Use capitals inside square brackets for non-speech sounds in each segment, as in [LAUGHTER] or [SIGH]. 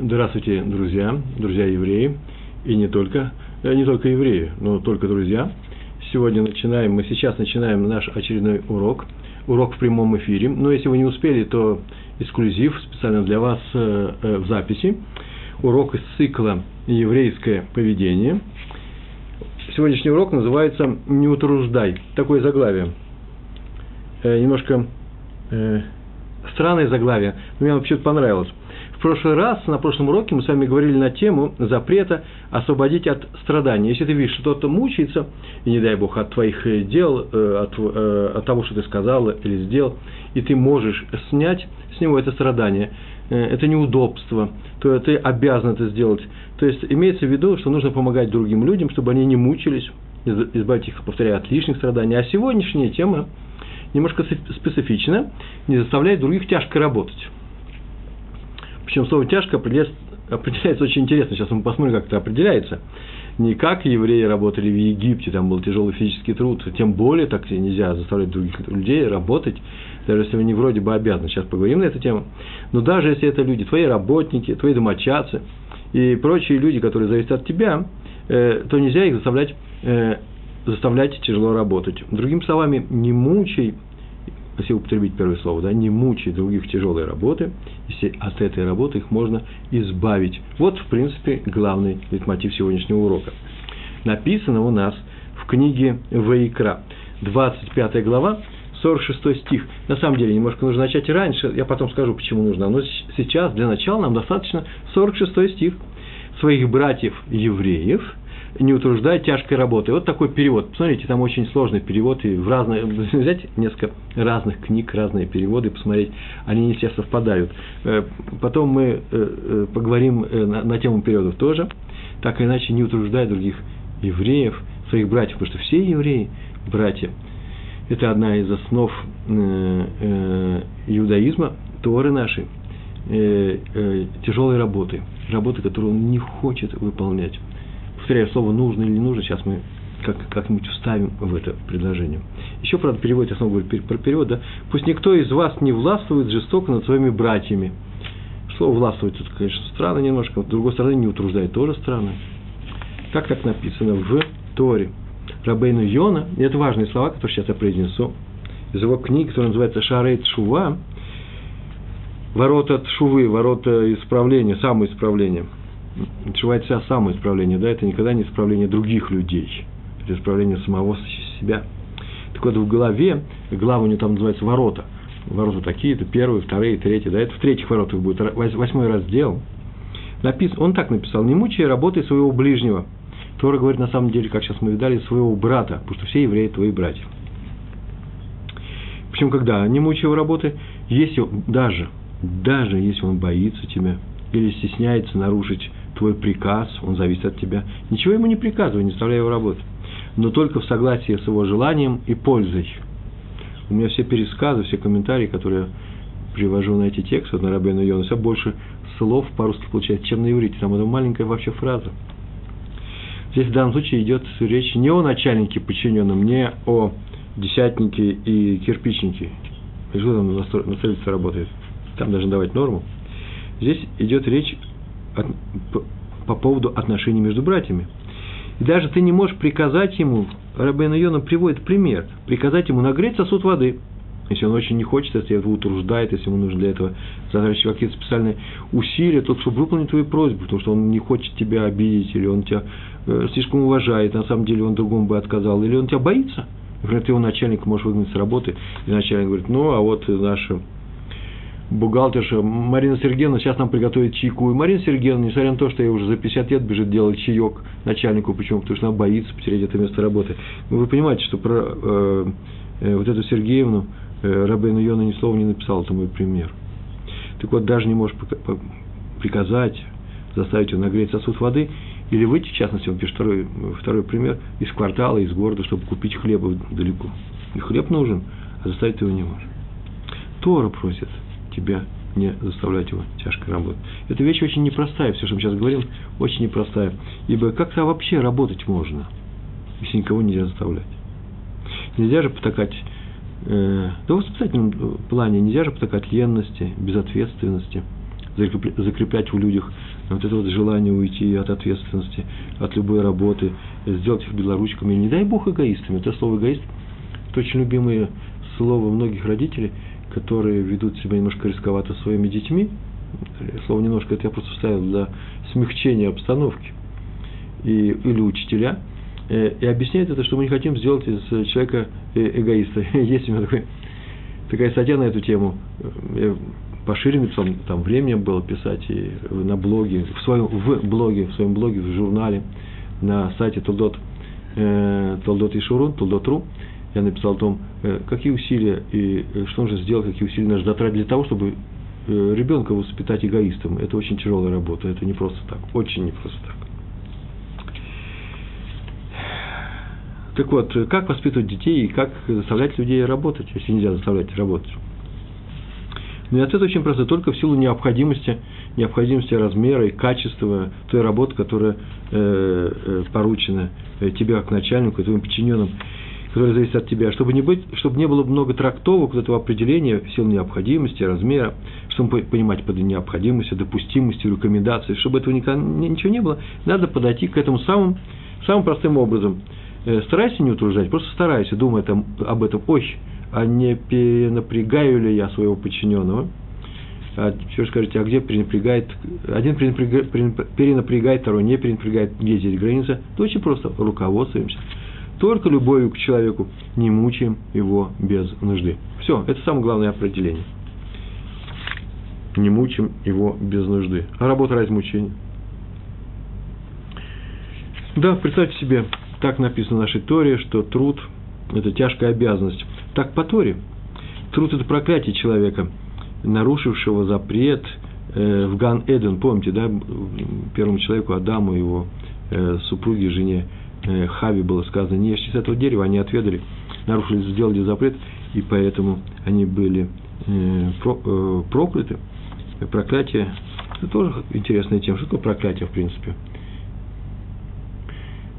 Здравствуйте, друзья, друзья евреи, и не только, э, не только евреи, но только друзья. Сегодня начинаем, мы сейчас начинаем наш очередной урок, урок в прямом эфире. Но если вы не успели, то эксклюзив специально для вас э, э, в записи. Урок из цикла «Еврейское поведение». Сегодняшний урок называется «Не утруждай». Такое заглавие. Немножко странное заглавие, но мне вообще понравилось. В прошлый раз, на прошлом уроке, мы с вами говорили на тему запрета освободить от страдания. Если ты видишь, что кто-то мучается, и не дай Бог, от твоих э, дел, э, от, э, от того, что ты сказал или сделал, и ты можешь снять с него это страдание, это неудобство, то ты обязан это сделать. То есть имеется в виду, что нужно помогать другим людям, чтобы они не мучились, избавить их, повторяю, от лишних страданий. А сегодняшняя тема немножко специфична, не заставляет других тяжко работать. Причем слово «тяжко» определяется, определяется очень интересно. Сейчас мы посмотрим, как это определяется. Не как евреи работали в Египте, там был тяжелый физический труд. Тем более так нельзя заставлять других людей работать, даже если они вроде бы обязаны. Сейчас поговорим на эту тему. Но даже если это люди, твои работники, твои домочадцы и прочие люди, которые зависят от тебя, э, то нельзя их заставлять, э, заставлять тяжело работать. Другими словами, не мучай если употребить первое слово, да, не мучай других тяжелой работы, если от этой работы их можно избавить. Вот, в принципе, главный литмотив сегодняшнего урока. Написано у нас в книге Ваикра, 25 глава, 46 стих. На самом деле, немножко нужно начать раньше, я потом скажу, почему нужно. Но сейчас, для начала, нам достаточно 46 стих. Своих братьев евреев – не утруждая тяжкой работой. Вот такой перевод. Посмотрите, там очень сложный перевод, и в разные, взять несколько разных книг, разные переводы, посмотреть, они не все совпадают. Э, потом мы э, э, поговорим на, на тему переводов тоже, так или иначе не утруждая других евреев, своих братьев, потому что все евреи – братья. Это одна из основ иудаизма, Торы нашей, тяжелой работы, работы, которую он не хочет выполнять повторяю, слово нужно или не нужно, сейчас мы как, как-нибудь вставим в это предложение. Еще, правда, переводит, я снова говорю про перевод, да, пусть никто из вас не властвует жестоко над своими братьями. Слово властвует тут, конечно, странно немножко, с другой стороны, не утруждает тоже странно. Как так написано в Торе? Рабейну Йона, и это важные слова, которые сейчас я произнесу, из его книги, которая называется Шарейт Шува, ворота Шувы, ворота исправления, самоисправления – Шува – вся самоисправление, да, это никогда не исправление других людей, это исправление самого себя. Так вот, в голове, глава у него там называется ворота, ворота такие-то, первые, вторые, третьи, да, это в третьих воротах будет, восьмой раздел. Напис, он так написал, не мучай работой своего ближнего. Тора говорит, на самом деле, как сейчас мы видали, своего брата, потому что все евреи твои братья. Причем, когда не мучай его работы, если даже, даже если он боится тебя или стесняется нарушить твой приказ, он зависит от тебя. Ничего ему не приказывай, не заставляй его работать. Но только в согласии с его желанием и пользой. У меня все пересказы, все комментарии, которые я привожу на эти тексты, на Рабейну Йона, все больше слов по-русски получается, чем на иврите. Там это маленькая вообще фраза. Здесь в данном случае идет речь не о начальнике подчиненном, не о десятнике и кирпичнике. Что там на строительстве работает? Там должны давать норму. Здесь идет речь по, по поводу отношений между братьями. И даже ты не можешь приказать ему, Рабейн Йона приводит пример, приказать ему нагреть сосуд воды. Если он очень не хочет, если его утруждает, если ему нужно для этого затрачивать какие-то специальные усилия, то чтобы выполнить твою просьбу, потому что он не хочет тебя обидеть, или он тебя э, слишком уважает, на самом деле он другому бы отказал, или он тебя боится. Например, ты его начальник можешь выгнать с работы, и начальник говорит, ну, а вот наша бухгалтерша Марина Сергеевна сейчас нам приготовит чайку. И Марина Сергеевна, несмотря на то, что ей уже за 50 лет бежит делать чаек начальнику, почему? Потому что она боится потерять это место работы. Ну, вы понимаете, что про э, э, вот эту Сергеевну э, Рабейна Йона ни слова не написал, это мой пример. Так вот, даже не можешь приказать, заставить ее нагреть сосуд воды, или выйти, в частности, он пишет второй, второй пример, из квартала, из города, чтобы купить хлеба далеко. И хлеб нужен, а заставить его не можешь. Тора просит – тебя не заставлять его тяжко работать. Эта вещь очень непростая, все, что мы сейчас говорим, очень непростая. Ибо как-то вообще работать можно, если никого нельзя заставлять. Нельзя же потакать, э, да в воспитательном плане нельзя же потакать ленности, безответственности, закреплять в людях вот это вот желание уйти от ответственности, от любой работы, сделать их белоручками. Не дай бог эгоистами. Это слово эгоист – это очень любимое слово многих родителей, которые ведут себя немножко рисковато своими детьми. Слово немножко это я просто вставил для смягчения обстановки. И, или учителя. Э, и объясняет это, что мы не хотим сделать из человека э, эгоиста. [LAUGHS] Есть у меня такой, такая статья на эту тему. Я пошире там, там временем было писать и на блоге, в своем в блоге, в своем блоге, в журнале, на сайте Толдот, э, Толдот и Шурун, Толдот.ру, я написал о том, э, какие усилия и э, что нужно сделать, какие усилия нужно затратить для того, чтобы э, ребенка воспитать эгоистом. Это очень тяжелая работа, это не просто так, очень не просто так. Так вот, как воспитывать детей и как заставлять людей работать, если нельзя заставлять работать? Но и ответ очень простой, только в силу необходимости, необходимости размера и качества той работы, которая э, поручена тебе как начальнику, твоим подчиненным, которая зависит от тебя, чтобы не, быть, чтобы не было много трактовок вот этого определения в силу необходимости, размера, чтобы понимать под необходимостью, допустимостью, рекомендацией, чтобы этого никогда, ничего не было, надо подойти к этому самым, самым простым образом. Э, старайся не утруждать, просто старайся, думай там, об этом, ой, а не перенапрягаю ли я своего подчиненного. А теперь скажите, а где перенапрягает, один перенапрягает, перенапрягает, второй не перенапрягает, где здесь граница? То очень просто, руководствуемся. Только любовью к человеку не мучаем его без нужды. Все, это самое главное определение. Не мучим его без нужды. А работа ради мучения? Да, представьте себе, так написано в нашей Торе, что труд – это тяжкая обязанность. Так по Торе. Труд – это проклятие человека, нарушившего запрет э, в Ган Эден. Помните, да, первому человеку, Адаму, его э, супруге, жене Хави было сказано, не ешьте с этого дерева, они отведали, нарушили, сделали запрет, и поэтому они были э, э, прокляты. Проклятие – это тоже интересная тема. Что такое проклятие, в принципе?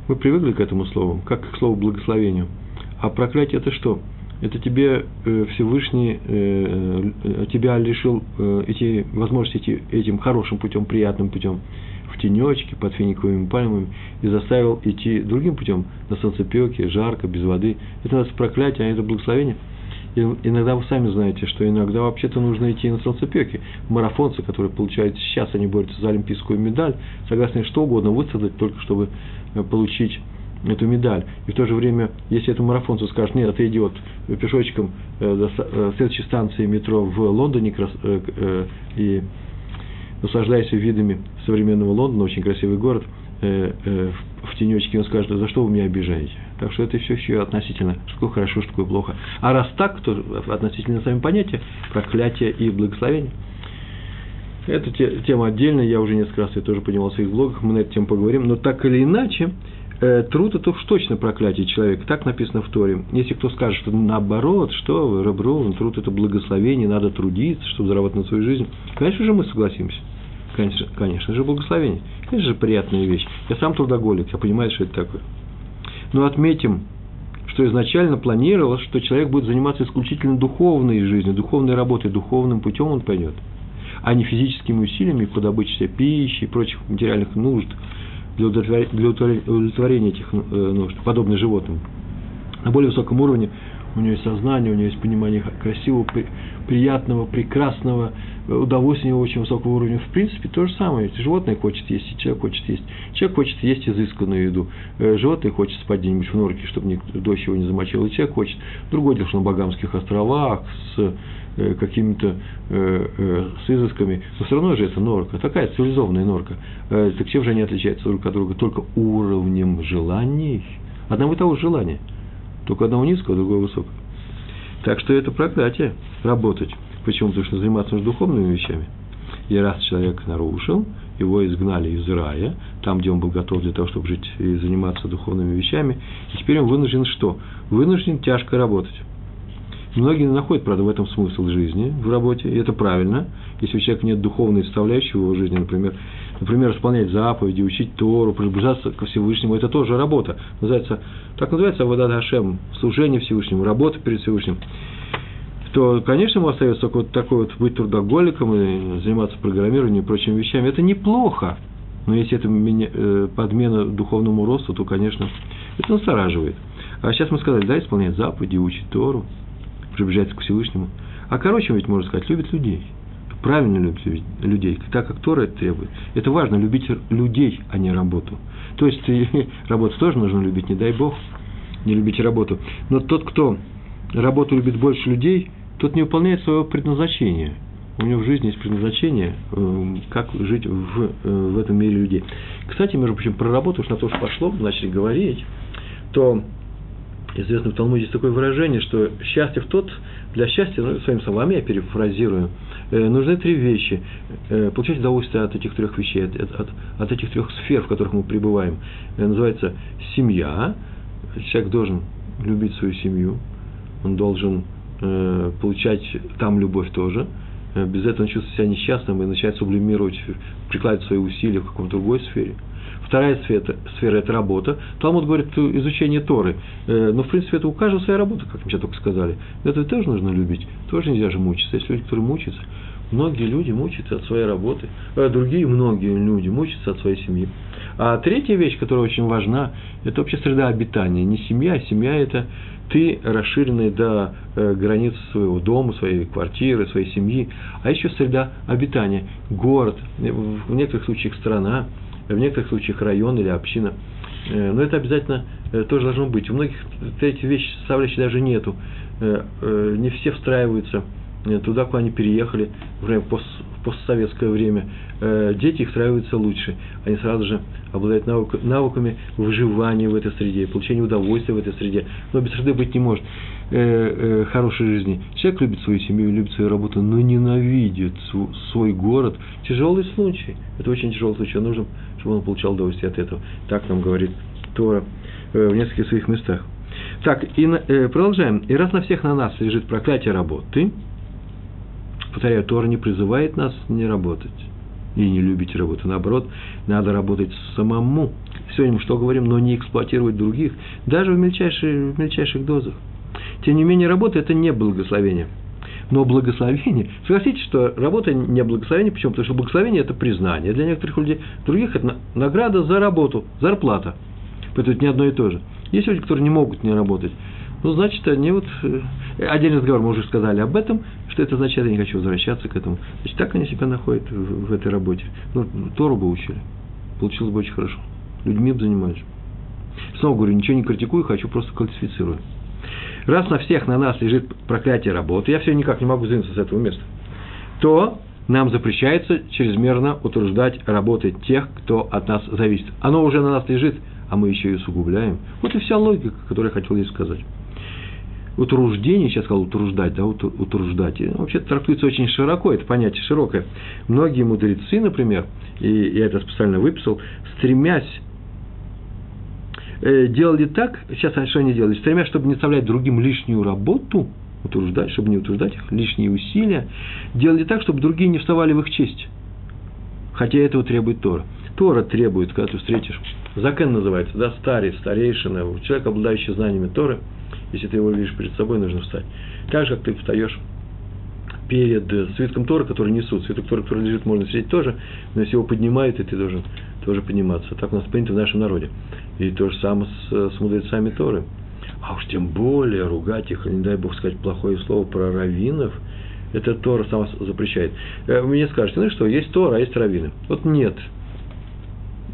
Мы привыкли к этому слову, как к слову благословению. А проклятие – это что? – это тебе э, Всевышний э, э, тебя лишил эти возможности идти этим хорошим путем, приятным путем в тенечке под финиковыми пальмами и заставил идти другим путем на солнцепеке, жарко, без воды. Это у нас проклятие, а это благословение. И иногда вы сами знаете, что иногда вообще-то нужно идти на солнцепеке. Марафонцы, которые получают сейчас, они борются за олимпийскую медаль, согласны что угодно высадить, только чтобы получить эту медаль. И в то же время, если этому марафонцу скажут, нет, ты идиот, пешочком э, до э, следующей станции метро в Лондоне э, и наслаждайся видами современного Лондона, очень красивый город, в тенечке, он скажет, за что вы меня обижаете? Так что это все еще относительно, что хорошо, что такое плохо. А раз так, то относительно сами понятия, проклятие и благословение. Это тема отдельная, я уже несколько раз я тоже понимал в своих блогах, мы на эту тему поговорим, но так или иначе, э, труд это уж точно проклятие человека. Так написано в Торе. Если кто скажет, что наоборот, что вы, Ребрун, труд это благословение, надо трудиться, чтобы заработать на свою жизнь, конечно же мы согласимся. Конечно, конечно же благословение. Конечно же приятная вещь. Я сам трудоголик, я понимаю, что это такое. Но отметим, что изначально планировалось, что человек будет заниматься исключительно духовной жизнью, духовной работой, духовным путем он пойдет, а не физическими усилиями по добыче пищи и прочих материальных нужд – для удовлетворения этих э, нужд, подобно животным. На более высоком уровне у него есть сознание, у него есть понимание красивого, приятного, прекрасного, э, удовольствия очень высокого уровня. В принципе, то же самое. Животное хочет есть, и человек хочет есть. Человек хочет есть изысканную еду. Э, животное хочет спать где-нибудь в норке, чтобы дождь его не замочил. И человек хочет. Другой дело, что на Багамских островах, с какими-то э, э, с изысками, но все равно же это норка, такая цивилизованная норка. Так чем же они отличаются друг от друга? Только уровнем желаний, одного и того же желания, только одного низкого, другого высокого. Так что это проклятие работать. Почему? Потому что заниматься нужно духовными вещами. И раз человек нарушил, его изгнали из рая, там, где он был готов для того, чтобы жить и заниматься духовными вещами, и теперь он вынужден что? Вынужден тяжко работать. Многие находят, правда, в этом смысл жизни, в работе, и это правильно. Если у человека нет духовной составляющей в его жизни, например, например, исполнять заповеди, учить Тору, приближаться ко Всевышнему, это тоже работа. Называется, так называется Авадат Хашем, служение Всевышнему, работа перед Всевышним. то, конечно, ему остается только вот такой вот быть трудоголиком и заниматься программированием и прочими вещами. Это неплохо. Но если это э, подмена духовному росту, то, конечно, это настораживает. А сейчас мы сказали, да, исполнять заповеди, учить Тору, приближаться к Всевышнему. А короче, ведь можно сказать, любит людей. Правильно любит людей, так как Тора это требует. Это важно, любить людей, а не работу. То есть [LAUGHS] работу тоже нужно любить, не дай Бог, не любить работу. Но тот, кто работу любит больше людей, тот не выполняет своего предназначения. У него в жизни есть предназначение, эм, как жить в, э, в этом мире людей. Кстати, между прочим, про работу, уж на то, что пошло, начали говорить, то известно в Талмуде есть такое выражение, что счастье в тот, для счастья, ну, своими словами я перефразирую, э, нужны три вещи. Э, получать удовольствие от этих трех вещей, от, от, от этих трех сфер, в которых мы пребываем. называется семья. Человек должен любить свою семью, он должен э, получать там любовь тоже. Э, без этого он чувствует себя несчастным и начинает сублимировать, прикладывать свои усилия в какой-то другой сфере. Вторая сфера, сфера – это работа. Талмуд говорит изучение Торы. Э, но, в принципе, это у каждого своя работа, как сейчас только сказали. Это тоже нужно любить. Тоже нельзя же мучиться. Есть люди, которые мучаются. Многие люди мучаются от своей работы. А другие многие люди мучаются от своей семьи. А третья вещь, которая очень важна, это вообще среда обитания. Не семья, а семья – это ты расширенный до э, границ своего дома, своей квартиры, своей семьи, а еще среда обитания, город, в некоторых случаях страна, в некоторых случаях район или община. Э, но это обязательно э, тоже должно быть. У многих эти вещи составляющие даже нету. Не все встраиваются туда, куда они переехали пост, в постсоветское время. Дети их встраиваются лучше. Они сразу же обладает навык, навыками выживания в этой среде, получения удовольствия в этой среде. Но без среды быть не может э, э, хорошей жизни. Человек любит свою семью, любит свою работу, но ненавидит свой город. Тяжелый случай. Это очень тяжелый случай. Нужен, чтобы он получал удовольствие от этого. Так нам говорит Тора э, в нескольких своих местах. Так, и э, продолжаем. И раз на всех на нас лежит проклятие работы, повторяю, Тора не призывает нас не работать и не любите работу. Наоборот, надо работать самому. Сегодня мы что говорим, но не эксплуатировать других, даже в мельчайших, в мельчайших дозах. Тем не менее, работа – это не благословение. Но благословение, согласитесь, что работа не благословение, почему? Потому что благословение – это признание для некоторых людей, других – это награда за работу, зарплата. Поэтому это не одно и то же. Есть люди, которые не могут не работать. Ну, значит, они вот... Э, отдельный разговор, мы уже сказали об этом, что это значит, я не хочу возвращаться к этому. Значит, так они себя находят в, в этой работе. Ну, Тору бы учили. Получилось бы очень хорошо. Людьми бы занимались. Снова говорю, ничего не критикую, хочу просто классифицирую. Раз на всех на нас лежит проклятие работы, я все никак не могу сдвинуться с этого места, то нам запрещается чрезмерно утруждать работой тех, кто от нас зависит. Оно уже на нас лежит, а мы еще и усугубляем. Вот и вся логика, которую я хотел здесь сказать утруждение, сейчас сказал утруждать, да, утруждать, вообще трактуется очень широко, это понятие широкое. Многие мудрецы, например, и я это специально выписал, стремясь э, делали так, сейчас они что они делали, стремясь, чтобы не оставлять другим лишнюю работу, утруждать, чтобы не утруждать их, лишние усилия, делали так, чтобы другие не вставали в их честь. Хотя этого требует Тора. Тора требует, когда ты встретишь, Закен называется, да, старец, старейшина, человек, обладающий знаниями Торы – если ты его видишь перед собой, нужно встать. Так же, как ты встаешь перед э, свитком Тора, который несут. Свиток Тора, который лежит, можно сидеть тоже, но если его поднимают, и ты должен тоже подниматься. Так у нас принято в нашем народе. И то же самое с, с мудрецами Торы. А уж тем более ругать их, не дай Бог сказать плохое слово про раввинов, это Тора сама запрещает. Э, вы мне скажете, ну что, есть Тора, а есть раввины. Вот нет.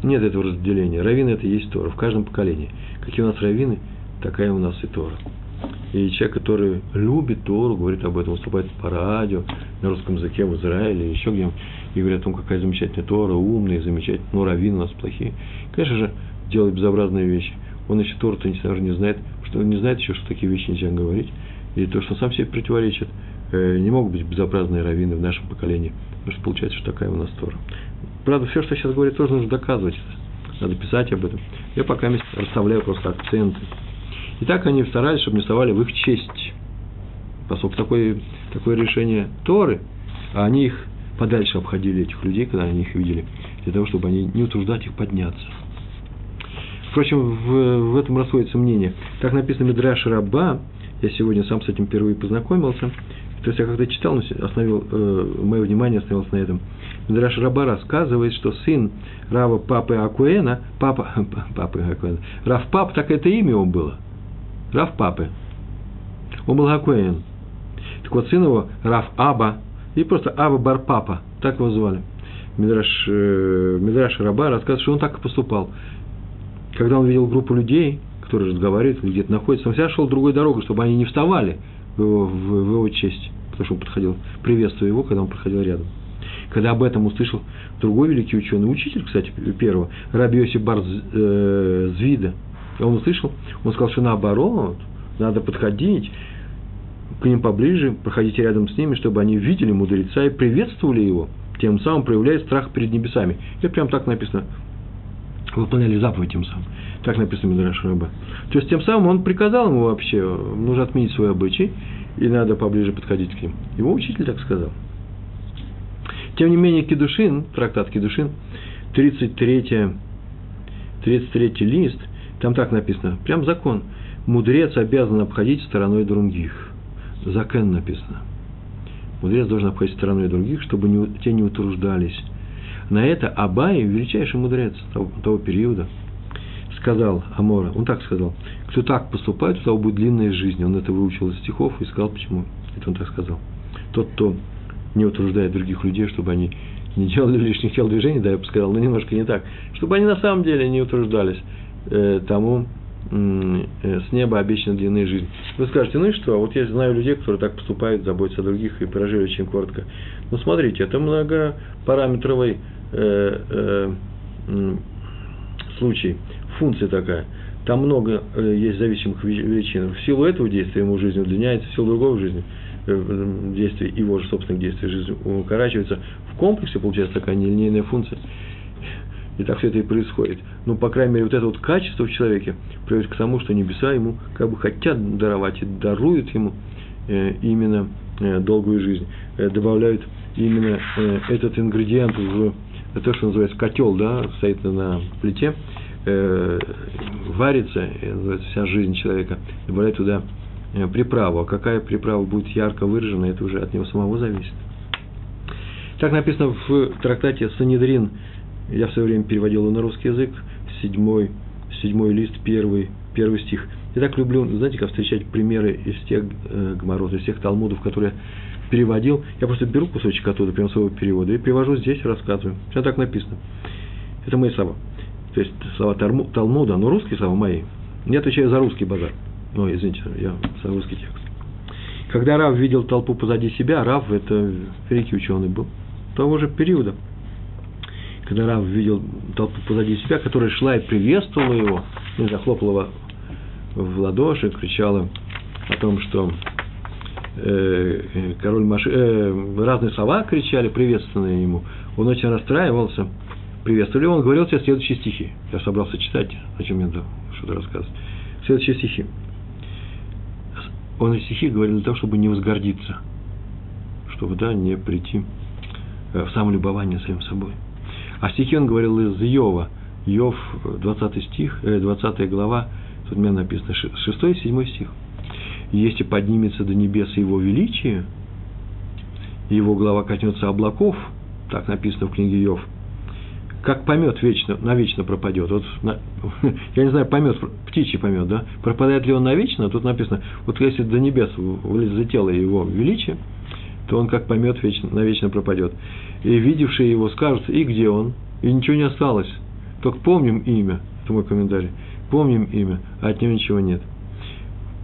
Нет этого разделения. Раввины это есть Тора в каждом поколении. Какие у нас раввины – такая у нас и Тора. И человек, который любит Тору, говорит об этом, выступает по радио, на русском языке в Израиле, еще где и говорят о том, какая замечательная Тора, умная, замечательная, но раввины у нас плохие. Конечно же, делает безобразные вещи. Он еще Тору-то даже не знает, что не знает еще, что такие вещи нельзя говорить. И то, что сам себе противоречит, э, не могут быть безобразные раввины в нашем поколении. Потому что получается, что такая у нас Тора. Правда, все, что сейчас говорит, тоже нужно доказывать. Надо писать об этом. Я пока расставляю просто акценты. И так они старались, чтобы не вставали в их честь. Поскольку такое, такое решение Торы, а они их подальше обходили, этих людей, когда они их видели, для того, чтобы они не утруждать их подняться. Впрочем, в, в этом расходится мнение. Так написано Мидраш Раба, я сегодня сам с этим впервые познакомился, То есть я когда читал, остановил, э, мое внимание остановилось на этом. Мидраш Раба рассказывает, что сын Рава Папы Акуэна, папа, [LAUGHS] папы Акуэна, Рав Пап, так это имя его было. Рав Папы. Он был Акуэн. Так вот, сын его Рав Аба, и просто Аба Бар Папа, так его звали. Мидраш, э, Мидраш Раба рассказывает, что он так и поступал. Когда он видел группу людей, которые разговаривают, где-то находятся, он всегда шел другой дорогой, чтобы они не вставали в его, в, в его честь, потому что он подходил, приветствуя его, когда он проходил рядом. Когда об этом услышал другой великий ученый, учитель, кстати, первого, Раби Йосиф Бар э, Звида, он услышал, он сказал, что наоборот, надо подходить к ним поближе, проходить рядом с ними, чтобы они видели мудреца и приветствовали его, тем самым проявляя страх перед небесами. Это прям так написано. Выполняли заповедь тем самым. Так написано в Мидраш Раба. То есть, тем самым он приказал ему вообще, нужно отменить свой обычай, и надо поближе подходить к ним. Его учитель так сказал. Тем не менее, Кедушин, трактат Кедушин, 33, 33 лист, там так написано, прям закон. Мудрец обязан обходить стороной других. Закен написано. Мудрец должен обходить стороной других, чтобы не, те не утруждались. На это Абай, величайший мудрец того, того периода, сказал Амора, он так сказал, кто так поступает, у того будет длинная жизнь. Он это выучил из стихов и сказал, почему. Это он так сказал. Тот, кто не утруждает других людей, чтобы они не делали лишних телодвижений, да, я бы сказал, но немножко не так, чтобы они на самом деле не утруждались тому, э, с неба обещана длинная жизнь. Вы скажете, ну и что, вот я знаю людей, которые так поступают, заботятся о других и прожили очень коротко. Ну смотрите, это многопараметровый э, э, случай, функция такая. Там много э, есть зависимых величин. В силу этого действия ему жизнь удлиняется, в силу другого жизни Э, действий, его же собственных действий жизнь укорачивается, в комплексе получается такая нелинейная функция. И так все это и происходит. Ну, по крайней мере, вот это вот качество в человеке приводит к тому, что небеса ему как бы хотят даровать и даруют ему э, именно э, долгую жизнь, э, добавляют именно этот ингредиент в то, что называется котел, да, стоит на плите, варится, называется вся жизнь человека, добавляют туда приправу. А какая приправа будет ярко выражена, это уже от него самого зависит. Так написано в трактате Санедрин, я в свое время переводил его на русский язык, седьмой, седьмой лист, первый, первый стих. Я так люблю, знаете, как встречать примеры из тех э, гморот, из тех талмудов, которые переводил. Я просто беру кусочек оттуда, прямо своего перевода, и привожу здесь, рассказываю. Все так написано. Это мои слова. То есть слова Талмуда, но русские слова мои. Я отвечаю за русский базар. Ой, извините, я за русский текст. Когда Рав видел толпу позади себя, Рав – это великий ученый был, того же периода. Когда Рав видел толпу позади себя, которая шла и приветствовала его, не захлопала в ладоши, кричала о том, что э, король Маши, э, разные слова кричали, приветственные ему. Он очень расстраивался, приветствовали. Он говорил себе следующие стихи. Я собрался читать, о чем мне что-то рассказывать. Следующие стихи. Он эти стихи говорил для того, чтобы не возгордиться, чтобы, да, не прийти э, в самолюбование своим собой. А стихи он говорил из Иова. Иов, 20 стих, 20 э, глава, тут у меня написано 6 и 7 стих. «Если поднимется до небес его величие, его глава коснется облаков», так написано в книге Иов – как помет вечно, навечно пропадет. Вот, на, [LAUGHS] я не знаю, помет, птичий помет, да? Пропадает ли он навечно? Тут написано, вот если до небес взлетело его величие, то он как помет вечно, навечно пропадет. И видевшие его скажут, и где он? И ничего не осталось. Только помним имя, это мой комментарий. Помним имя, а от него ничего нет.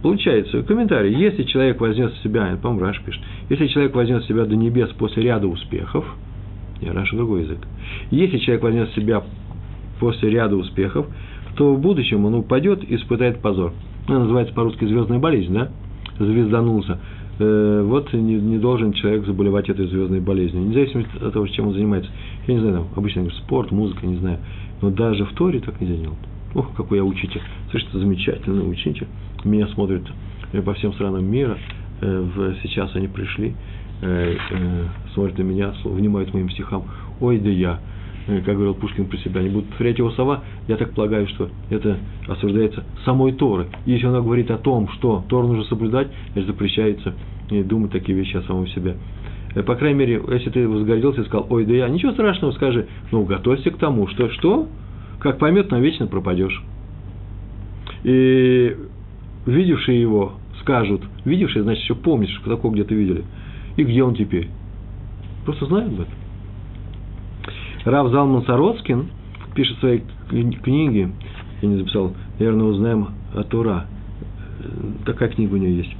Получается, комментарий, если человек вознес себя, по-моему, Раш пишет, если человек вознес себя до небес после ряда успехов, не Раша другой язык. Если человек возьмет себя после ряда успехов, то в будущем он упадет и испытает позор. Это называется по-русски звездная болезнь, да? Звезданулся. Э, вот не, не должен человек заболевать этой звездной болезнью. Независимо от того, чем он занимается. Я не знаю, там, обычно спорт, музыка, не знаю. Но даже в Торе так нельзя делать. Ох, какой я учитель. Слышите, замечательный учитель. Меня смотрят э, по всем странам мира. Э, сейчас они пришли смотрят на меня, внимают моим стихам, ой, да я, как говорил Пушкин про себя, не будут повторять его слова, я так полагаю, что это осуждается самой Торы. Если она говорит о том, что Тору нужно соблюдать, это запрещается и думать такие вещи о самом себе. Э, по крайней мере, если ты возгордился и сказал, ой, да я, ничего страшного, скажи, ну, готовься к тому, что, что, как поймет, навечно пропадешь. И видевшие его скажут, видевшие, значит, еще помнишь, такого где-то видели. И где он теперь? Просто знают об этом. Рав Залман Сароцкин пишет в своей книге, я не записал, наверное, узнаем о Тура. Такая книга у него есть.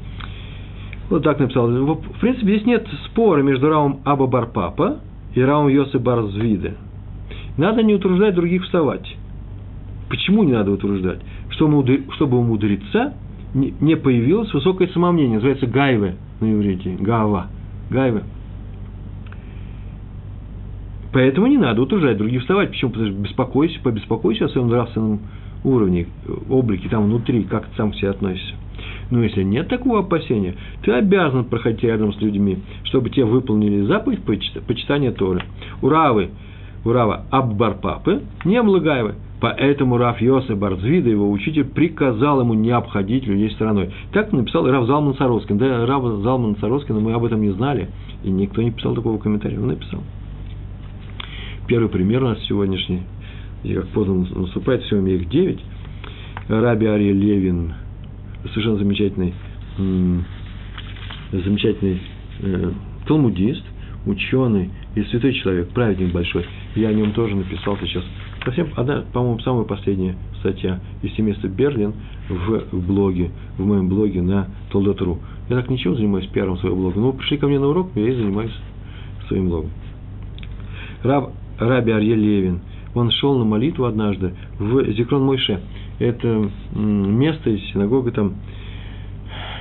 Вот так написал. В принципе, здесь нет спора между Равом Аба Барпапа и Равом Йосы Барзвиде. Надо не утруждать других вставать. Почему не надо утруждать? Чтобы у мудреца не появилось высокое самомнение. Называется гайве на иврите. Гава. Гайве. Поэтому не надо утруждать других вставать. Почему? Потому что беспокойся, побеспокойся о своем нравственном уровне, облике, там внутри, как ты сам к себе относишься. Но если нет такого опасения, ты обязан проходить рядом с людьми, чтобы те выполнили заповедь почитания Торы. Уравы, Урава Аббар Папы, не облагаивай. Поэтому Раф Йосеф Барзвида, его учитель, приказал ему не обходить людей стороной. Так написал Раф Залман Сароскин. Да, Раф Залман Сароскин, мы об этом не знали, и никто не писал такого комментария. Он написал. Первый пример у нас сегодняшний, и как поздно наступает, сегодня их девять. Раби Ария Левин, совершенно замечательный, замечательный э, талмудист, ученый и святой человек, праведник большой. Я о нем тоже написал сейчас Совсем одна, по-моему, самая последняя статья из семейства Берлин в блоге, в моем блоге на Толдотру. Я так ничего занимаюсь пиаром своего блога. Ну, пришли ко мне на урок, я и занимаюсь своим блогом. Раб, Раби Арье Левин, он шел на молитву однажды в Зикрон Мойше. Это место из синагога там,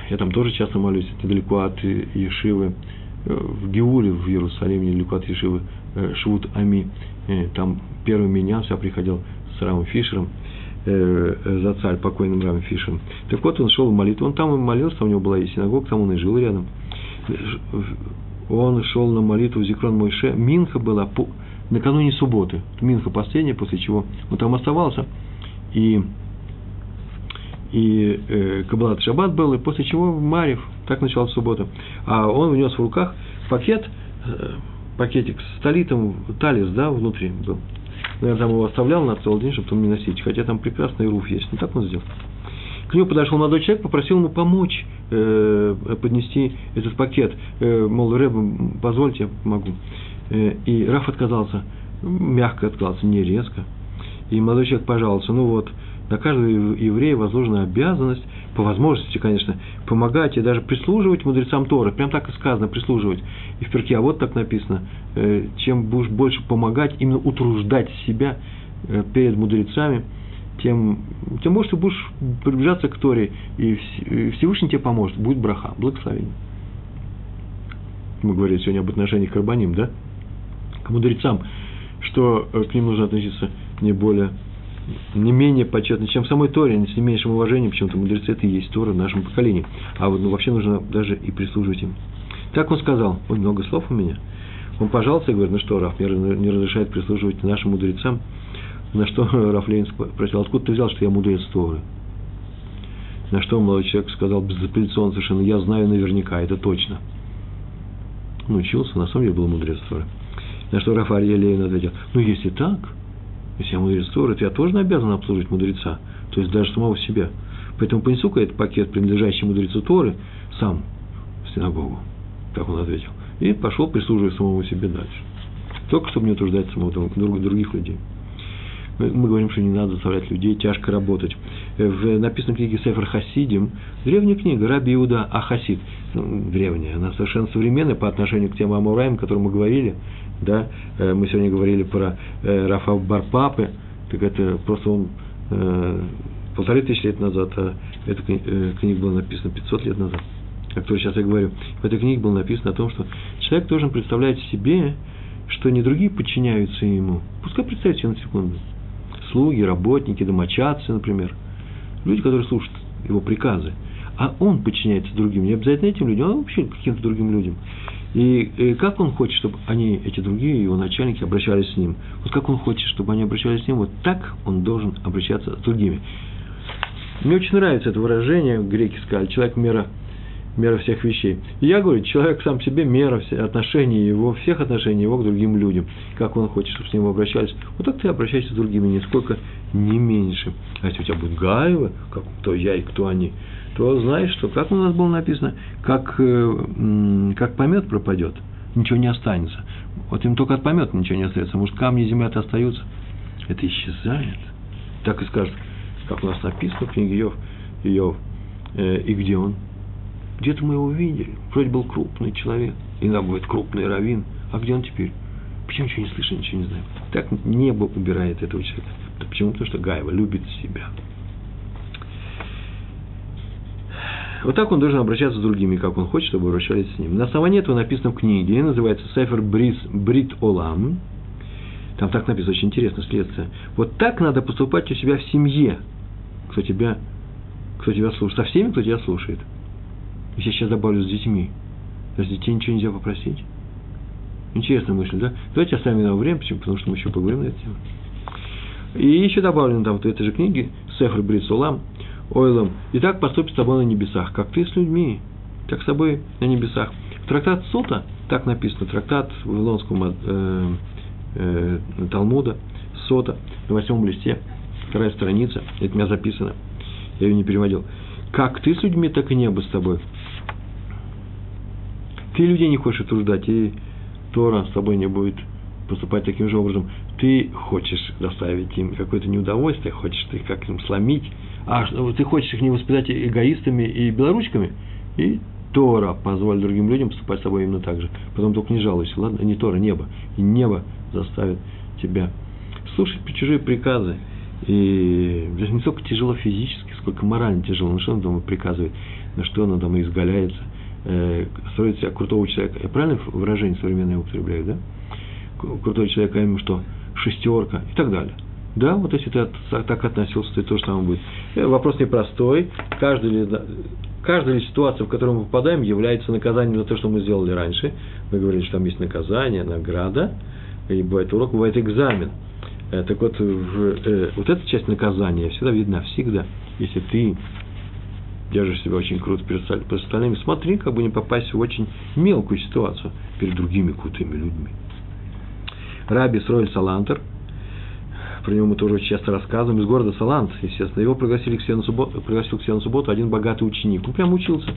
я там тоже часто молюсь, это недалеко от Ешивы, э, в Геуле в Иерусалиме, недалеко от Ешивы, э, Швуд Ами. Э, там первый меня я приходил с Рамом Фишером, за царь, покойным Рамом Фишером. Так вот, он шел в молитву, он там и молился, у него была и синагога, там он и жил рядом. Он шел на молитву Зикрон Мойше. Минха была по, накануне субботы. Минха последняя, после чего он там оставался. И, и э, Кабалат Шаббат был, и после чего Марев, так началась суббота. А он внес в руках пакет, э, пакетик с талитом, талис, да, внутри был. Но я там его оставлял на целый день, чтобы там не носить. Хотя там прекрасный руф есть. Ну, так он сделал. К нему подошел молодой человек, попросил ему помочь э, поднести этот пакет. Э, мол, Рэб, позвольте, я помогу. Э, и Раф отказался, мягко отказался, не резко. И молодой человек пожаловался, ну вот, на каждого еврея возложена обязанность, по возможности, конечно, помогать и даже прислуживать мудрецам Торы. Прям так и сказано, прислуживать. И в перке, а вот так написано, э, чем будешь больше помогать, именно утруждать себя э, перед мудрецами, тем, тем больше ты будешь приближаться к Торе, и Всевышний тебе поможет, будет браха, благословение. Мы говорили сегодня об отношениях к Рабаним, да? К мудрецам, что э, к ним нужно относиться не более не менее почетно, чем в самой Торе, с не меньшим уважением, почему-то мудрецы это и есть Тора в нашем поколении. А вот ну, вообще нужно даже и прислуживать им. Так он сказал, ой, много слов у меня. Он пожаловался и говорит, ну что, Раф, не разрешает прислуживать нашим мудрецам. На что [LAUGHS] Раф Ленин спросил, откуда ты взял, что я мудрец Торы? На что молодой человек сказал безапелляционно совершенно, я знаю наверняка, это точно. Он учился, на самом деле был мудрец Торы. На что Раф Арье Левин ответил, ну если так, если я мудрец Торы, то я тоже обязан обслуживать мудреца, то есть даже самого себя. Поэтому понесу-ка этот пакет, принадлежащий мудрецу Торы, сам в синагогу. Так он ответил. И пошел прислуживать самому себе дальше. Только чтобы не утруждать самого других людей. Мы, мы говорим, что не надо заставлять людей тяжко работать. В написанной книге Сефер Хасидим, древняя книга, Раби Иуда Ахасид, ну, древняя, она совершенно современная по отношению к тем Амураям, о которых мы говорили, да, э, мы сегодня говорили про э, Рафа Барпапы, так это просто он э, полторы тысячи лет назад, а эта книга была написана 500 лет назад, о которой сейчас я говорю. В этой книге было написано о том, что человек должен представлять себе, что не другие подчиняются ему. Пускай представить себе на секунду. Слуги, работники, домочадцы, например. Люди, которые слушают его приказы. А он подчиняется другим. Не обязательно этим людям, а вообще каким-то другим людям. И, и как он хочет, чтобы они, эти другие его начальники, обращались с ним? Вот как он хочет, чтобы они обращались с ним, вот так он должен обращаться с другими. Мне очень нравится это выражение, греки сказали, человек мера, мера всех вещей. И я говорю, человек сам себе мера отношений его, всех отношений его к другим людям, как он хочет, чтобы с ним обращались. Вот так ты обращаешься с другими, нисколько не меньше. А если у тебя будет Гаева, как, кто я и кто они, то знаешь, что, как у нас было написано, как, э, как помет пропадет, ничего не останется. Вот им только от помета ничего не остается. Может, камни земля-то остаются. Это исчезает. Так и скажет, как у нас написано в книге Йов, Йов э, и где он? Где-то мы его видели. Вроде был крупный человек. Иногда бывает крупный раввин. А где он теперь? Почему ничего не слышим, ничего не знаем? Так небо убирает этого человека. Почему? Потому что Гаева любит себя. Вот так он должен обращаться с другими, как он хочет, чтобы обращались с ним. На основании этого написано в книге, называется Сефер Брис Брит Олам. Там так написано, очень интересно следствие. Вот так надо поступать у себя в семье. Кто тебя, кто тебя слушает. Со всеми, кто тебя слушает. Я сейчас добавлю с детьми. С детей ничего нельзя попросить. Интересная мысль, да? Давайте оставим на время, почему? Потому что мы еще поговорим на эту тему. И еще добавлено там в этой же книге Сефр Брит Олам – Ойлом, и так поступит с тобой на небесах, как ты с людьми, как с тобой на небесах. Трактат Сота, так написано, трактат Вавилонского э, э, Талмуда, Сота, на восьмом листе, вторая страница, это у меня записано, я ее не переводил. Как ты с людьми, так и небо с тобой. Ты людей не хочешь утруждать, и Тора с тобой не будет поступать таким же образом. Ты хочешь доставить им какое-то неудовольствие, хочешь ты как им сломить, а ты хочешь их не воспитать эгоистами и белоручками, и Тора позволит другим людям поступать с тобой именно так же. Потом только не жалуйся, ладно? Не Тора, небо. И небо заставит тебя слушать чужие приказы. И не только тяжело физически, сколько морально тяжело. Ну что он дома приказывает, на что он дома изгаляется, э, строит себя крутого человека. Я правильно выражение современное употребляю, да? Крутой человек, а ему что? Шестерка и так далее. Да, вот если ты так относился, то то же самое будет. Э, вопрос непростой. Каждая ли, каждая ли ситуация, в которую мы попадаем, является наказанием за то, что мы сделали раньше. Мы говорили, что там есть наказание, награда, и бывает урок, бывает экзамен. Э, так вот, вот эта часть наказания всегда видна, всегда. Если ты держишь себя очень круто перед остальными, смотри, как бы не попасть в очень мелкую ситуацию перед другими крутыми людьми. Раби Сройль Салантер – про него мы тоже очень часто рассказываем, из города Салант, естественно. Его пригласили к себе на субботу, пригласил к себе на субботу один богатый ученик. Он прям учился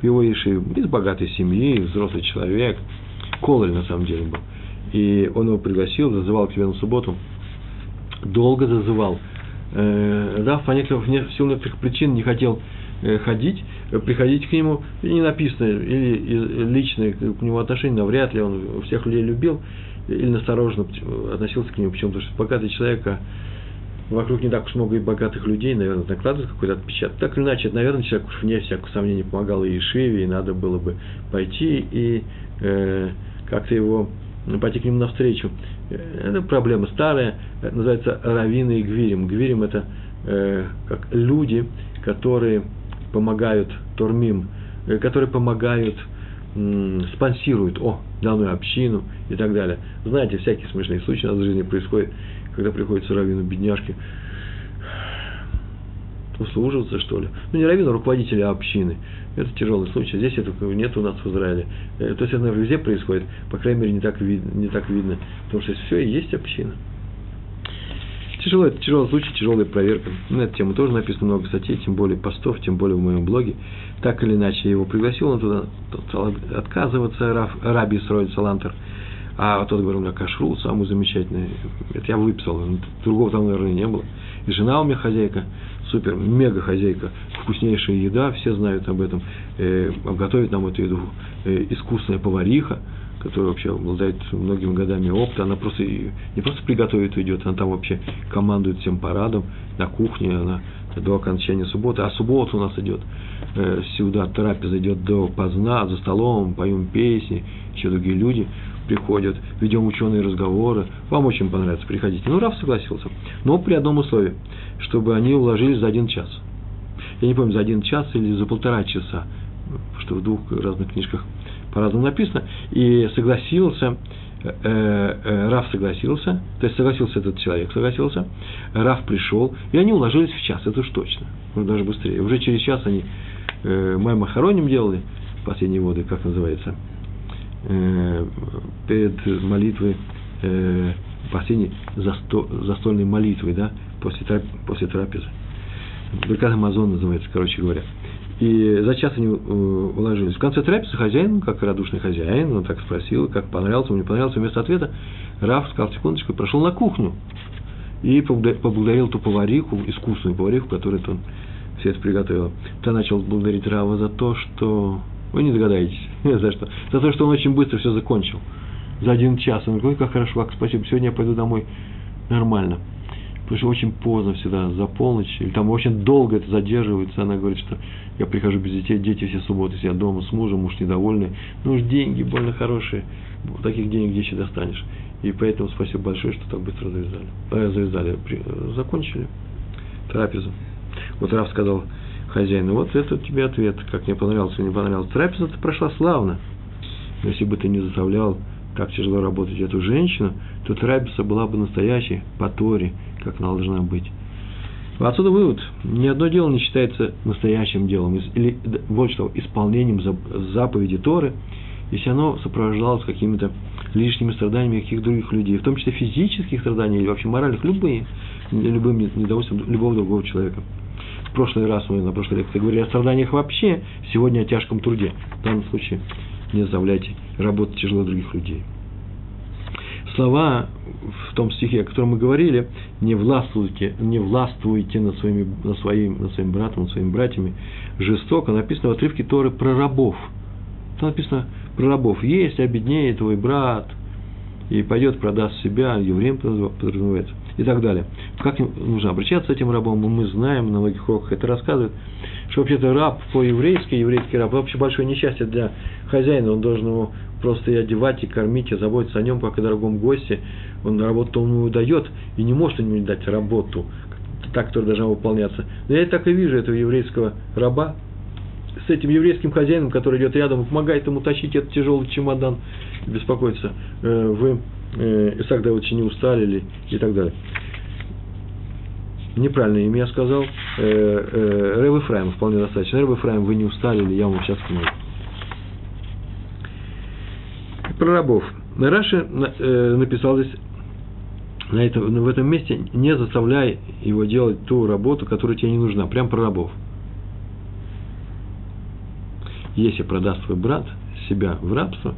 в его Ешиве, из богатой семьи, взрослый человек, Кололь на самом деле был. И он его пригласил, зазывал к себе на субботу, долго зазывал. Да, по некоторых, в силу некоторых причин не хотел ходить, э, приходить к нему, и не написано, или личное к нему отношение, навряд ли он всех людей любил, или настороженно относился к нему, почему? Потому что богатый человек, а вокруг не так уж много и богатых людей, наверное, накладывает какой-то отпечаток. Так или иначе, это, наверное, человек уж вне всякого сомнения помогал и Ишиве, и надо было бы пойти и э, как-то его пойти к нему навстречу. Э, это проблема старая, называется раввины и гвирим. Гвирим – это э, как люди, которые помогают тормим, э, которые помогают спонсируют, о, данную общину и так далее. Знаете, всякие смешные случаи у нас в жизни происходят, когда приходится раввину бедняжки услуживаться, что ли. Ну, не раввину, а руководителя общины. Это тяжелый случай. Здесь этого нет у нас в Израиле. Э, то есть, это, наверное, везде происходит. По крайней мере, не так, вид, не так видно. Потому что все и есть община. Тяжело, это тяжелый случай, тяжелая проверка. На эту тему тоже написано много статей, тем более постов, тем более в моем блоге. Так или иначе, я его пригласил, он туда тот стал отказываться, Раб, Раби Срой Салантер. А тот говорил, у меня кашрут самый замечательный. Это я выписал, другого там, наверное, не было. И жена у меня хозяйка, супер, мега хозяйка, вкуснейшая еда, все знают об этом. Э, готовит нам эту еду э, искусная повариха которая вообще обладает многими годами опыта, она просто не просто приготовит идет, она там вообще командует всем парадом на кухне, она до окончания субботы, а суббота у нас идет э, сюда, трапеза идет до поздна, за столом, поем песни, еще другие люди приходят, ведем ученые разговоры, вам очень понравится, приходите. Ну, Раф согласился, но при одном условии, чтобы они уложились за один час. Я не помню, за один час или за полтора часа, что в двух разных книжках по-разному написано, и согласился э, э, Раф согласился, то есть согласился этот человек, согласился, Раф пришел, и они уложились в час, это уж точно, ну, даже быстрее. Уже через час они э, Маймахароним делали, последние воды, как называется, э, перед молитвой, э, последней засто, застольной молитвой, да, после, после трапезы. Беркат Амазон называется, короче говоря. И за час они э, уложились. В конце трапезы хозяин, как радушный хозяин, он так спросил, как понравился, ему не понравился. Вместо ответа Раф сказал секундочку, прошел на кухню и поблагодарил ту повариху, искусную повариху, которая он все это приготовила. Та начал благодарить Рава за то, что... Вы не догадаетесь, [LAUGHS] за что. За то, что он очень быстро все закончил. За один час. Он говорит, как хорошо, как спасибо, сегодня я пойду домой нормально потому что очень поздно всегда, за полночь, или там очень долго это задерживается, она говорит, что я прихожу без детей, дети все субботы сидят дома с мужем, муж недовольный, ну уж деньги больно хорошие, таких денег где еще достанешь. И поэтому спасибо большое, что так быстро завязали. А, завязали, э, закончили трапезу. Вот Раф сказал хозяину, вот это тебе ответ, как мне понравился, не понравился. Трапеза-то прошла славно. Но если бы ты не заставлял так тяжело работать эту женщину, то трапеза была бы настоящей по Торе, как она должна быть. Отсюда вывод. Ни одно дело не считается настоящим делом, или, больше того, исполнением заповеди Торы, если оно сопровождалось какими-то лишними страданиями каких-то других людей, в том числе физических страданий или вообще моральных, любые, любым недовольствием любого другого человека. В прошлый раз мы на прошлой лекции говорили о страданиях вообще, сегодня о тяжком труде. В данном случае не заставляйте работать тяжело других людей слова в том стихе, о котором мы говорили, не властвуйте, не властвуйте над, своими, над, своим, над своим братом, над своими братьями жестоко, написано в отрывке Торы про рабов. Там написано про рабов. Если обеднеет твой брат и пойдет продаст себя, евреем подразумевается, и так далее. Как нужно обращаться с этим рабом, мы знаем, на многих уроках это рассказывают, что вообще-то раб по-еврейски, еврейский раб, вообще большое несчастье для хозяина, он должен его просто и одевать, и кормить, и заботиться о нем, как о дорогом госте. Он работу он ему дает, и не может ему дать работу, так, которая должна выполняться. Но я так и вижу этого еврейского раба, с этим еврейским хозяином, который идет рядом помогает ему тащить этот тяжелый чемодан, беспокоиться, э, вы, э, Исаак Давыдович, не устали ли, и так далее. Неправильное имя я сказал. Э, Рэб Ефраим вполне достаточно. Рэб Ефраим, вы не устали ли, я вам сейчас помогу про рабов. Раши э, написал здесь на этом, в этом месте, не заставляй его делать ту работу, которая тебе не нужна, прям про рабов. Если продаст твой брат себя в рабство,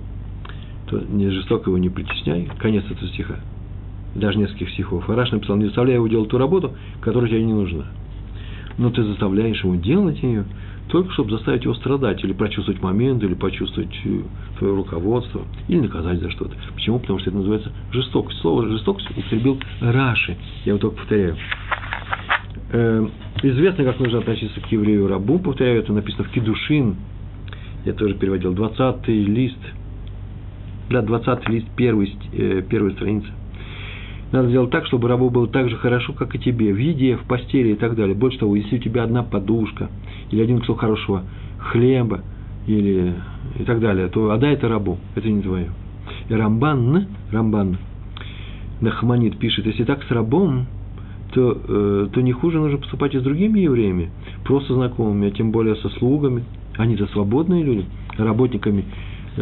то не жестоко его не притесняй. Конец этого стиха. Даже нескольких стихов. Араш написал, не заставляй его делать ту работу, которая тебе не нужна. Но ты заставляешь его делать ее, только чтобы заставить его страдать, или прочувствовать момент, или почувствовать свое э, руководство, или наказать за что-то. Почему? Потому что это называется жестокость. Слово жестокость употребил Раши. Я его только повторяю. Э, известно, как нужно относиться к еврею рабу. Повторяю, это написано в Кедушин. Я тоже переводил. 20 лист. Да, 20 лист, первый, э, первая страница. Надо сделать так, чтобы рабу было так же хорошо, как и тебе, в еде, в постели и так далее. Больше того, если у тебя одна подушка или один кусок хорошего хлеба или и так далее, то отдай это рабу, это не твое. И Рамбан, Рамбан Нахманит пишет, если так с рабом, то, э, то не хуже нужно поступать и с другими евреями, просто знакомыми, а тем более со слугами. Они-то свободные люди, работниками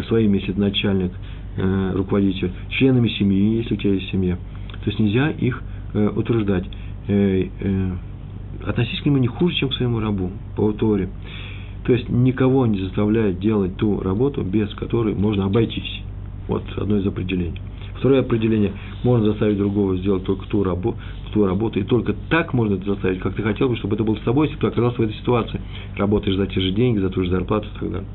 своими, если начальник, э, руководитель, членами семьи, если у тебя есть семья. То есть нельзя их э, утверждать. Э, э, относись к нему не хуже, чем к своему рабу по Торе. То есть никого не заставляет делать ту работу, без которой можно обойтись. Вот одно из определений. Второе определение. Можно заставить другого сделать только ту, рабу, ту работу. И только так можно это заставить, как ты хотел бы, чтобы это было с тобой, если ты оказался в этой ситуации. Работаешь за те же деньги, за ту же зарплату и так далее.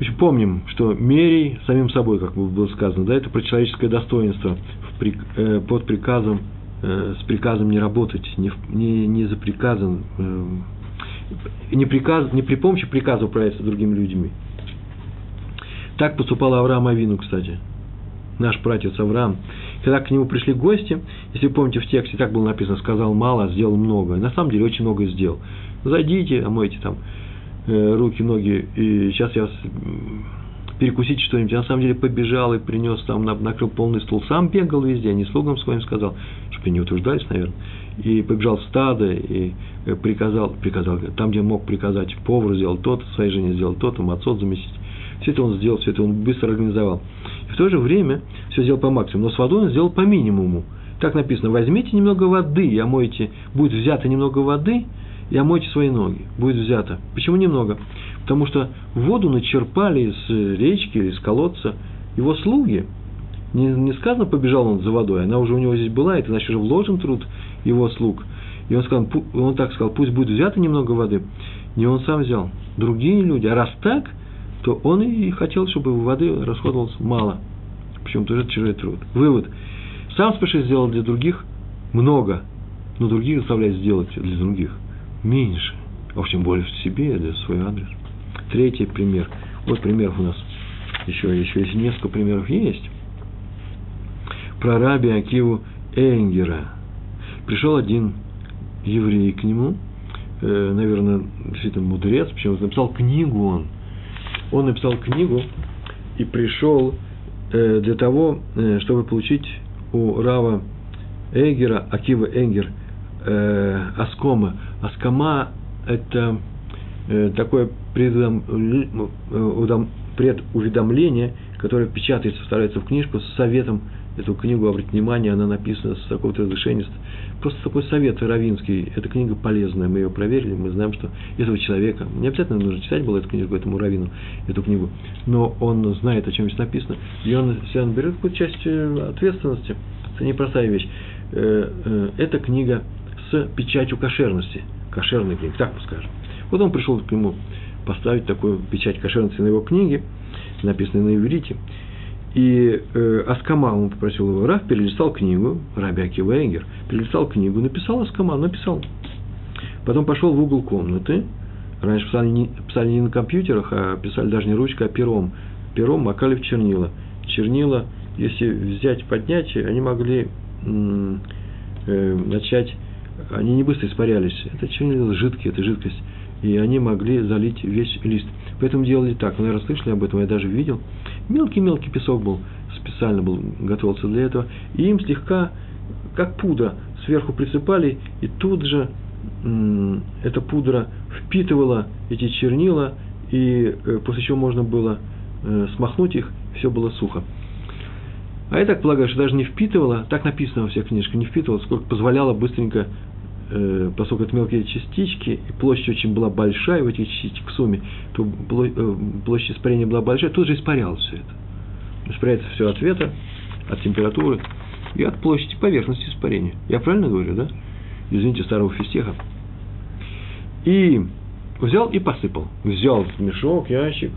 Значит, помним, что мерей самим собой, как было сказано, да, это про человеческое достоинство э, под приказом, э, с приказом не работать, не, не, не за приказом, э, не, приказ, не при помощи приказа управляться другими людьми. Так поступал Авраам Авину, кстати, наш братец Авраам. Когда к нему пришли гости, если вы помните в тексте, так было написано, сказал мало, а сделал много. На самом деле очень много сделал. Зайдите, омойте там руки, ноги, и сейчас я перекусить что-нибудь. А на самом деле побежал и принес там, накрыл полный стол. Сам бегал везде, не слугам своим сказал, чтобы не утруждались, наверное. И побежал в стадо и э, приказал, приказал, там, где мог приказать, повар сделал тот, своей жене сделал тот, ему отцот заместить. Все это он сделал, все это он быстро организовал. И в то же время все сделал по максимуму, но с водой он сделал по минимуму. Так написано, возьмите немного воды и омойте, будет взято немного воды и омойте свои ноги, будет взято. Почему немного? Потому что воду начерпали из речки или из колодца его слуги. Не, не сказано, побежал он за водой, она уже у него здесь была, это значит уже вложен труд его слуг. И он, сказал, он так сказал, пусть будет взято немного воды. Не он сам взял, другие люди. А раз так, то он и хотел, чтобы воды расходовалось мало. Причем тоже чужой труд. Вывод. Сам спешит сделать для других много, но других заставляет сделать для других меньше. А уж тем более в себе, для своего адрес. Третий пример. Вот примеров у нас еще, еще есть несколько примеров есть. Про раби Акиву Энгера. Пришел один еврей к нему, э, наверное, действительно мудрец, почему написал книгу он. Он написал книгу и пришел э, для того, э, чтобы получить у Рава Энгера, Акива Энгер, э, Аскома. Аскома – это э, такое предуведомление, которое печатается, вставляется в книжку с советом эту книгу, обратите внимание, она написана с такого-то разрешения. Просто такой совет равинский. Эта книга полезная, мы ее проверили, мы знаем, что этого человека, не обязательно нужно читать было эту книгу, этому равину, эту книгу, но он знает, о чем здесь написано, и он он берет какую-то часть э, ответственности. Это непростая вещь. Э, э, эта книга с печатью кошерности. Кошерная книга, так скажем. Вот он пришел к нему поставить такую печать кошерности на его книге, написанной на иврите. И э, Аскама, он попросил его, Раф перелистал книгу, Раби Акива перелистал книгу, написал Аскама, написал. Потом пошел в угол комнаты, раньше писали не, писали не на компьютерах, а писали даже не ручкой, а пером. Пером макали в чернила. Чернила, если взять, поднять, они могли э, начать, они не быстро испарялись. Это чернила жидкие, это жидкость. И они могли залить весь лист. Поэтому делали так. Вы, наверное, слышали об этом, я даже видел. Мелкий-мелкий песок был, специально был, готовился для этого. И им слегка, как пудра, сверху присыпали, и тут же м- эта пудра впитывала эти чернила, и э, после чего можно было э, смахнуть их, все было сухо. А я так полагаю, что даже не впитывала, так написано во всех книжках, не впитывала, сколько позволяло быстренько э, поскольку это мелкие частички, и площадь очень была большая в этих частичек в сумме, то э, площадь испарения была большая, тут же испарялось все это. Испаряется все от ветра, от температуры и от площади поверхности испарения. Я правильно говорю, да? Извините, старого фистеха. И взял и посыпал. Взял мешок, ящик,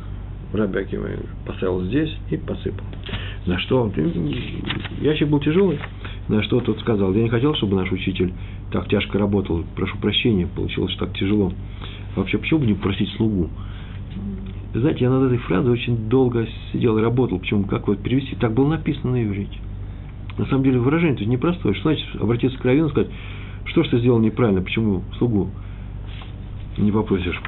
рабяки поставил здесь и посыпал. На что? Ящик был тяжелый. На что тот сказал, я не хотел, чтобы наш учитель так тяжко работал, прошу прощения, получилось так тяжело. Вообще, почему бы не просить слугу? Знаете, я над этой фразой очень долго сидел и работал. Почему? Как вот перевести? Так было написано на иврите. На самом деле выражение это непростое. Что значит обратиться к раввину и сказать, что ж ты сделал неправильно, почему слугу не попросишь?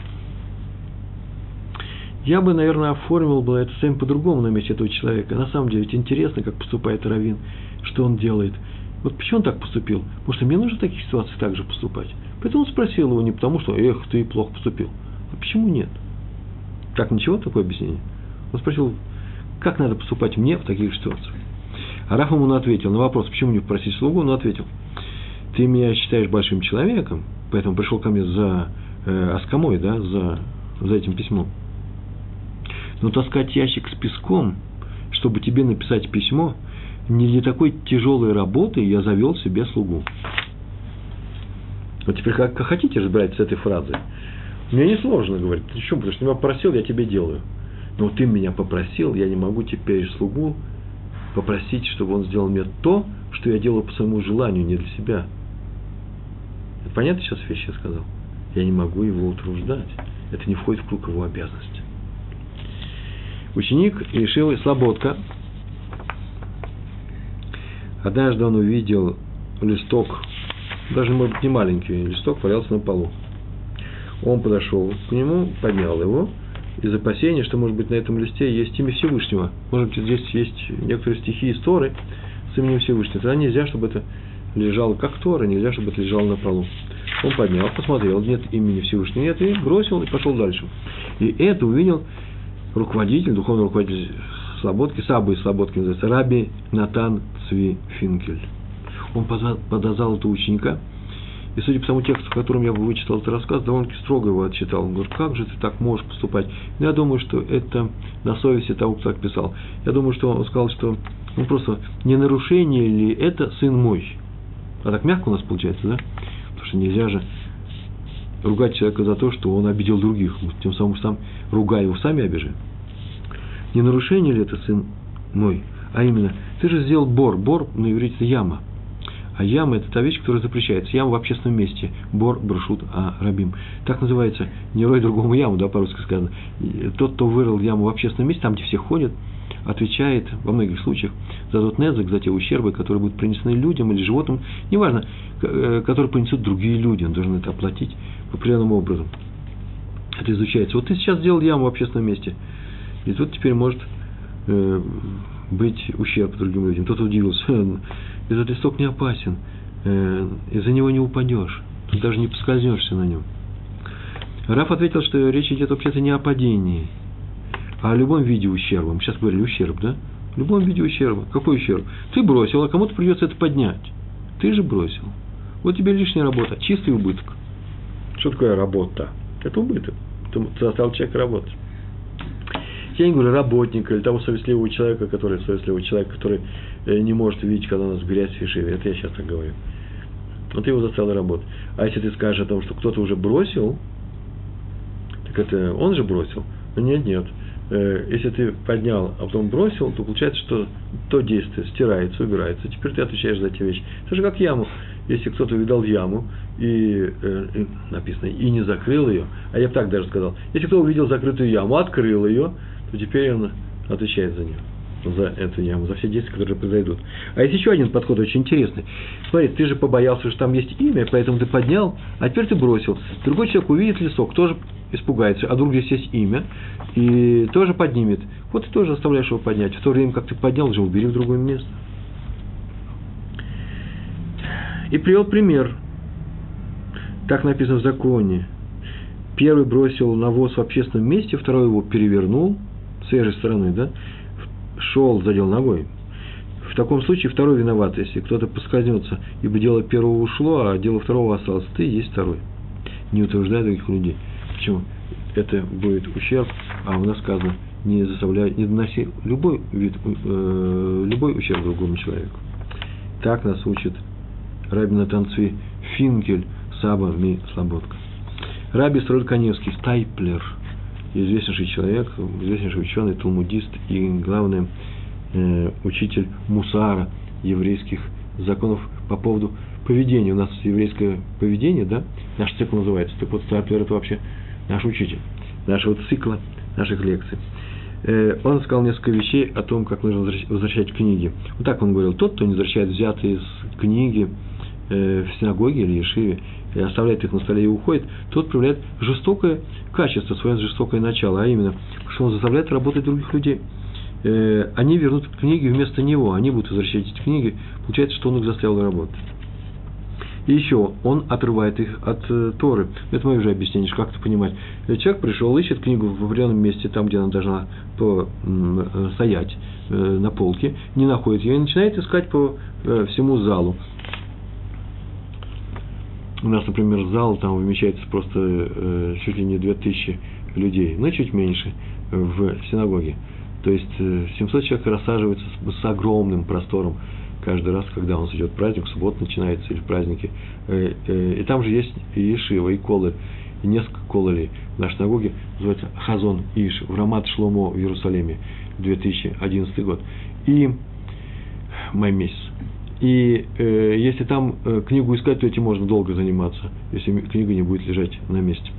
Я бы, наверное, оформил бы это совсем по-другому на месте этого человека. На самом деле, ведь интересно, как поступает раввин, что он делает. Вот почему он так поступил? Потому что мне нужно в таких ситуациях так же поступать. Поэтому он спросил его не потому, что «эх, ты плохо поступил». А почему нет? Так, ничего, такое объяснение? Он спросил, как надо поступать мне в таких ситуациях? А Раф ему ответил на вопрос, почему не попросить слугу, он ответил, ты меня считаешь большим человеком, поэтому пришел ко мне за э, оскомой, да, за, за этим письмом. Но таскать ящик с песком, чтобы тебе написать письмо, не для такой тяжелой работы я завел себе слугу. Вот теперь как, хотите разбирать с этой фразой. Мне не сложно говорить. Почему? Потому что ты меня попросил, я тебе делаю. Но ты меня попросил, я не могу теперь слугу попросить, чтобы он сделал мне то, что я делаю по своему желанию, не для себя. Это понятно сейчас вещи я сказал? Я не могу его утруждать. Это не входит в круг его обязанности. Ученик решил, слободка, Однажды он увидел листок, даже, может быть, не маленький листок, валялся на полу. Он подошел к нему, поднял его и из опасения, что, может быть, на этом листе есть имя Всевышнего. Может быть, здесь есть некоторые стихи из Торы с именем Всевышнего. Тогда нельзя, чтобы это лежало как Тора, нельзя, чтобы это лежало на полу. Он поднял, посмотрел, нет имени Всевышнего, нет, и бросил, и пошел дальше. И это увидел руководитель, духовный руководитель Слободки, Сабы из Слободки называется, Раби Натан Цви Финкель. Он подозвал этого ученика, и судя по тому тексту, в котором я вычитал этот рассказ, довольно-таки строго его отчитал. Он говорит, как же ты так можешь поступать? Я думаю, что это на совести того, кто так писал. Я думаю, что он сказал, что ну просто не нарушение ли это сын мой? А так мягко у нас получается, да? Потому что нельзя же ругать человека за то, что он обидел других. Тем самым сам, ругая его, сами обижаем. Не нарушение ли это сын мой? А именно, ты же сделал бор. Бор на иврите яма. А яма – это та вещь, которая запрещается. Яма в общественном месте. Бор, брошут, а рабим. Так называется «не рой другому яму», да, по-русски сказано. Тот, кто вырыл яму в общественном месте, там, где все ходят, отвечает во многих случаях за тот незак, за те ущербы, которые будут принесены людям или животным, неважно, э, которые принесут другие люди, он должен это оплатить определенным образом. Это изучается. Вот ты сейчас сделал яму в общественном месте, и тут теперь может э, быть ущерб другим людям. Тот удивился, [LAUGHS] этот листок не опасен, э, из-за него не упадешь, ты даже не поскользнешься на нем. Раф ответил, что речь идет вообще-то не о падении, о любом виде ущерба. Мы сейчас говорили ущерб, да? В любом виде ущерба. Какой ущерб? Ты бросил, а кому-то придется это поднять. Ты же бросил. Вот тебе лишняя работа, чистый убыток. Что такое работа? Это убыток. Ты заставил человека работать. Я не говорю работника или того совестливого человека, который совестливый человек, который э, не может видеть, когда у нас грязь в фишиве. Это я сейчас так говорю. Но ты его заставил работать. А если ты скажешь о том, что кто-то уже бросил, так это он же бросил. Но нет, нет. Э, если ты поднял, а потом бросил, то получается, что то действие стирается, убирается. Теперь ты отвечаешь за эти вещи. Это же как яму. Если кто-то увидал яму, и, э, и написано, и не закрыл ее, а я бы так даже сказал, если кто увидел закрытую яму, открыл ее, то теперь он отвечает за нее, за эту яму, за все действия, которые произойдут. А есть еще один подход очень интересный. Смотри, ты же побоялся, что там есть имя, поэтому ты поднял, а теперь ты бросил. Другой человек увидит лесок, тоже испугается, а вдруг здесь есть имя, и тоже поднимет. Вот ты тоже заставляешь его поднять. В то время, как ты поднял, уже убери в другое место. И привел пример. Так написано в законе. Первый бросил навоз в общественном месте, второй его перевернул – с же стороны, да, шел, задел ногой. В таком случае второй виноват, если кто-то поскользнется, ибо дело первого ушло, а дело второго осталось. Ты есть второй. Не утверждай других людей. Почему? Это будет ущерб, а у нас сказано, не заставляй, не доноси любой вид, э, любой ущерб другому человеку. Так нас учит Рабина Танцви Финкель Саба Ми Слободка. Раби Строль Каневский, Стайплер – известнейший человек, известнейший ученый, талмудист и, главное, э, учитель мусара еврейских законов по поводу поведения. У нас еврейское поведение, да, наш цикл называется. Так вот, Стаплер – это вообще наш учитель, нашего цикла, наших лекций. Э, он сказал несколько вещей о том, как нужно возвращать книги. Вот так он говорил, тот, кто не возвращает взятые из книги э, в синагоге или ешиве, и оставляет их на столе и уходит, тот проявляет жестокое качество, свое жестокое начало, а именно, что он заставляет работать других людей. Э, они вернут книги вместо него, они будут возвращать эти книги, получается, что он их заставил работать. И еще, он отрывает их от э, Торы. Это мое уже объяснение, как это понимать. Э, человек пришел, ищет книгу в определенном месте, там, где она должна по, э, стоять э, на полке, не находит ее и начинает искать по э, всему залу. У нас, например, зал, там вмещается просто э, чуть ли не 2000 людей, но чуть меньше в синагоге. То есть 700 э, человек рассаживаются с, с огромным простором каждый раз, когда у нас идет праздник, суббота начинается или праздники. Э, э, и там же есть и Ешива, и Колы, и несколько кололей. В нашей синагоге называется Хазон Иш, в Рамат Шломо в Иерусалиме, 2011 год. И май месяц. И э, если там э, книгу искать, то этим можно долго заниматься, если книга не будет лежать на месте.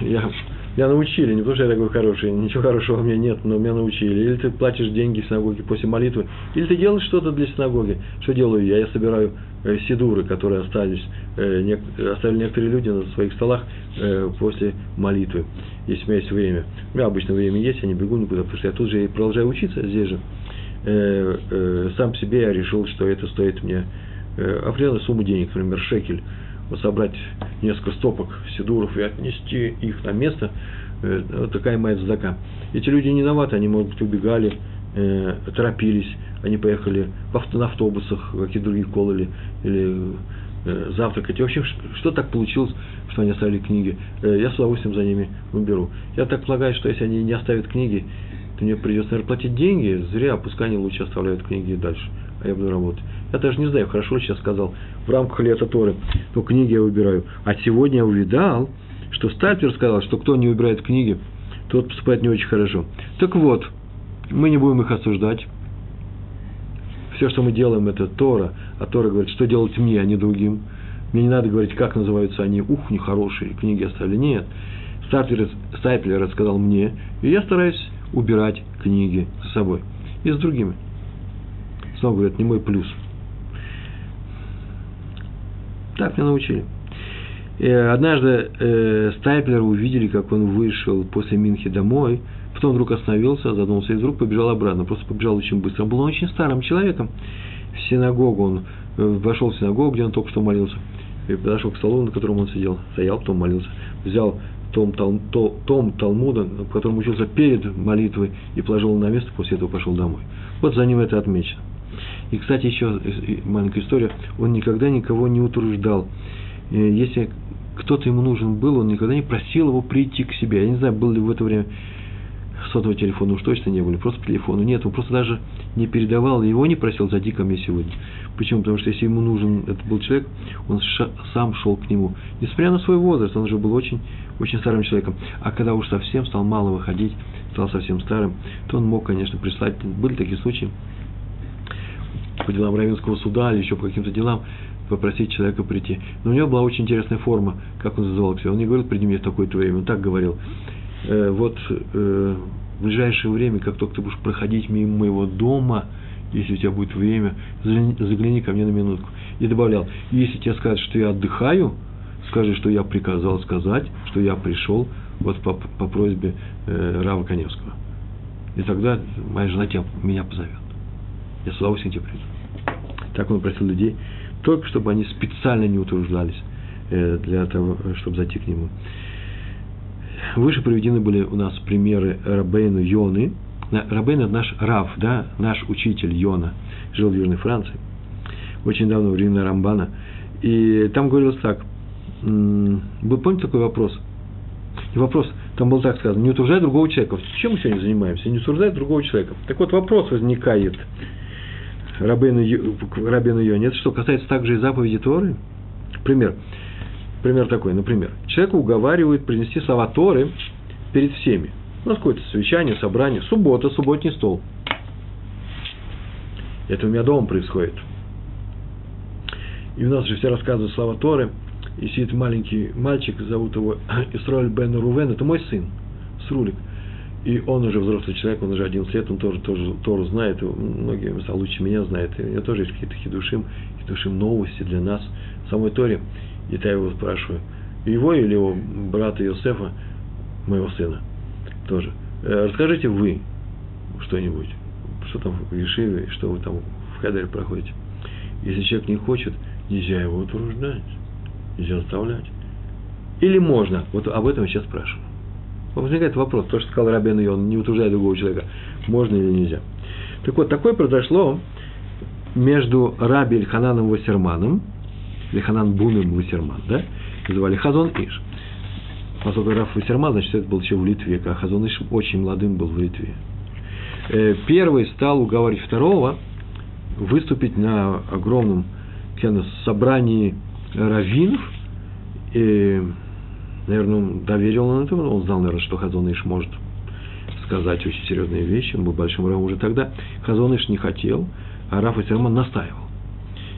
Я Меня научили, не потому что я такой хороший, ничего хорошего у меня нет, но меня научили. Или ты платишь деньги в синагоге после молитвы, или ты делаешь что-то для синагоги. Что делаю я? Я собираю э, сидуры, которые остались, э, нек, оставили некоторые люди на своих столах э, после молитвы, если у меня есть время. У меня обычно время есть, я не бегу никуда, потому что я тут же и продолжаю учиться здесь же. Э, э, сам себе я решил, что это стоит мне э, определенную сумму денег, например, шекель собрать несколько стопок сидуров и отнести их на место, э, такая моя задака. Эти люди не виноваты, они, может быть, убегали, э, торопились, они поехали на автобусах, какие-то другие колы или, э, завтракать. И, в общем, что так получилось, что они оставили книги? Э, я с удовольствием за ними уберу. Я так полагаю, что если они не оставят книги, то мне придется, наверное, платить деньги, зря, пускай они лучше оставляют книги дальше, а я буду работать. Я даже не знаю, хорошо сейчас сказал, в рамках лета Торы, то книги я выбираю. А сегодня я увидал, что Стальпер сказал, что кто не выбирает книги, тот поступает не очень хорошо. Так вот, мы не будем их осуждать. Все, что мы делаем, это Тора, а Тора говорит, что делать мне, а не другим. Мне не надо говорить, как называются они, ух, нехорошие, книги оставили. Нет. Стартер, Стайплер рассказал мне, и я стараюсь убирать книги за собой. И с другими. Снова говорят, не мой плюс. Так меня научили. И однажды э, Стайплера увидели, как он вышел после Минхи домой, потом вдруг остановился, задумался и вдруг побежал обратно. Просто побежал очень быстро. Он был очень старым человеком. В синагогу он э, вошел в синагогу, где он только что молился, и подошел к столу, на котором он сидел, стоял, потом молился, взял том, том, том Талмуда, в котором учился перед молитвой, и положил на место, после этого пошел домой. Вот за ним это отмечено. И, кстати, еще маленькая история. Он никогда никого не утруждал. Если кто-то ему нужен был, он никогда не просил его прийти к себе. Я не знаю, был ли в это время сотового телефона уж точно не были, просто по телефону нет, он просто даже не передавал, его не просил, зайди ко мне сегодня. Почему? Потому что если ему нужен этот был человек, он сам шел к нему. Несмотря на свой возраст, он уже был очень, очень старым человеком. А когда уж совсем стал мало выходить, стал совсем старым, то он мог, конечно, прислать. Были такие случаи, по делам Равенского суда или еще по каким-то делам, попросить человека прийти. Но у него была очень интересная форма, как он называл себя. Он не говорил, приди мне в такое-то время, он так говорил. Э, вот э, в ближайшее время, как только ты будешь проходить мимо моего дома, если у тебя будет время, загляни, загляни ко мне на минутку. И добавлял, если тебе скажут, что я отдыхаю, скажи, что я приказал сказать, что я пришел вот по, по просьбе э, Рава Коневского. И тогда моя жена тебя, меня позовет. Я с удовольствием тебе приду. Так он просил людей, только чтобы они специально не утруждались э, для того, чтобы зайти к нему. Выше приведены были у нас примеры Рабейну Йоны. Рабейн – это наш Рав, да, наш учитель Йона, жил в Южной Франции, очень давно, во времена Рамбана. И там говорилось так, вы помните такой вопрос? И вопрос, там был так сказано, не утруждай другого человека. Чем мы сегодня занимаемся? Не утруждай другого человека. Так вот, вопрос возникает – Рабейну, Рабейну Йоне. Это что, касается также и заповеди Торы? Пример. Пример такой, например. Человека уговаривают принести слова Торы перед всеми. У нас какое-то совещание, собрание, суббота, субботний стол. Это у меня дома происходит. И у нас же все рассказывают слова Торы. И сидит маленький мальчик, зовут его [COUGHS] Исроэль Бен Рувен, это мой сын, Срулик. И он уже взрослый человек, он уже 11 лет, он тоже, тоже Тору знает, многие места лучше меня знает. И у него тоже есть какие-то хидушим, хидушим новости для нас самой Торе. И я его спрашиваю, его или его брата Иосифа, моего сына, тоже. «Э, расскажите вы что-нибудь, что там в Ешиве, что вы там в Хедере проходите. Если человек не хочет, нельзя его утруждать, нельзя заставлять. Или можно, вот об этом я сейчас спрашиваю. Возникает вопрос, то, что сказал Рабен он не утруждает другого человека, можно или нельзя. Так вот, такое произошло между Раби Ильхананом Вассерманом, Ильханан Буном Вассерман, да, называли Хазон Иш. Поскольку Раф Вассерман, значит, это был еще в Литве, а Хазон Иш очень молодым был в Литве. Э, первый стал уговаривать второго выступить на огромном собрании раввинов, наверное, доверил он это, он знал, наверное, что Хазоныш может сказать очень серьезные вещи, он был большим равом уже тогда. Хазоныш не хотел, а Раф Исерман настаивал.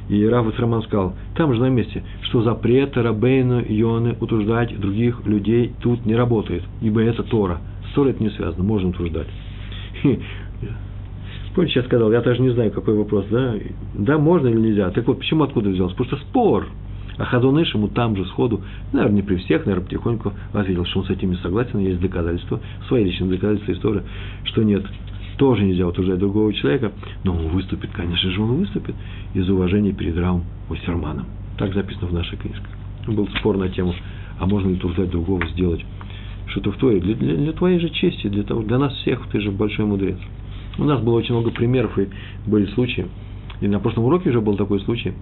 И Раф Роман сказал, там же на месте, что запрет Рабейну Йоны утруждать других людей тут не работает, ибо это Тора. С Торой это не связано, можно утруждать. Помните, я сказал, я даже не знаю, какой вопрос, да? Да, можно или нельзя? Так вот, почему откуда взялся? Потому что спор. А Хадуныш ему там же сходу, наверное, не при всех, наверное, потихоньку ответил, что он с этими согласен, есть доказательства, свои личные доказательства истории, что нет, тоже нельзя утверждать другого человека, но он выступит, конечно же, он выступит из уважения перед Равом Остерманом. Так записано в нашей книжке. Был спор на тему, а можно ли утверждать другого сделать что-то в Торе, для, для, для твоей же чести, для, того, для нас всех, ты же большой мудрец. У нас было очень много примеров, и были случаи, и на прошлом уроке уже был такой случай,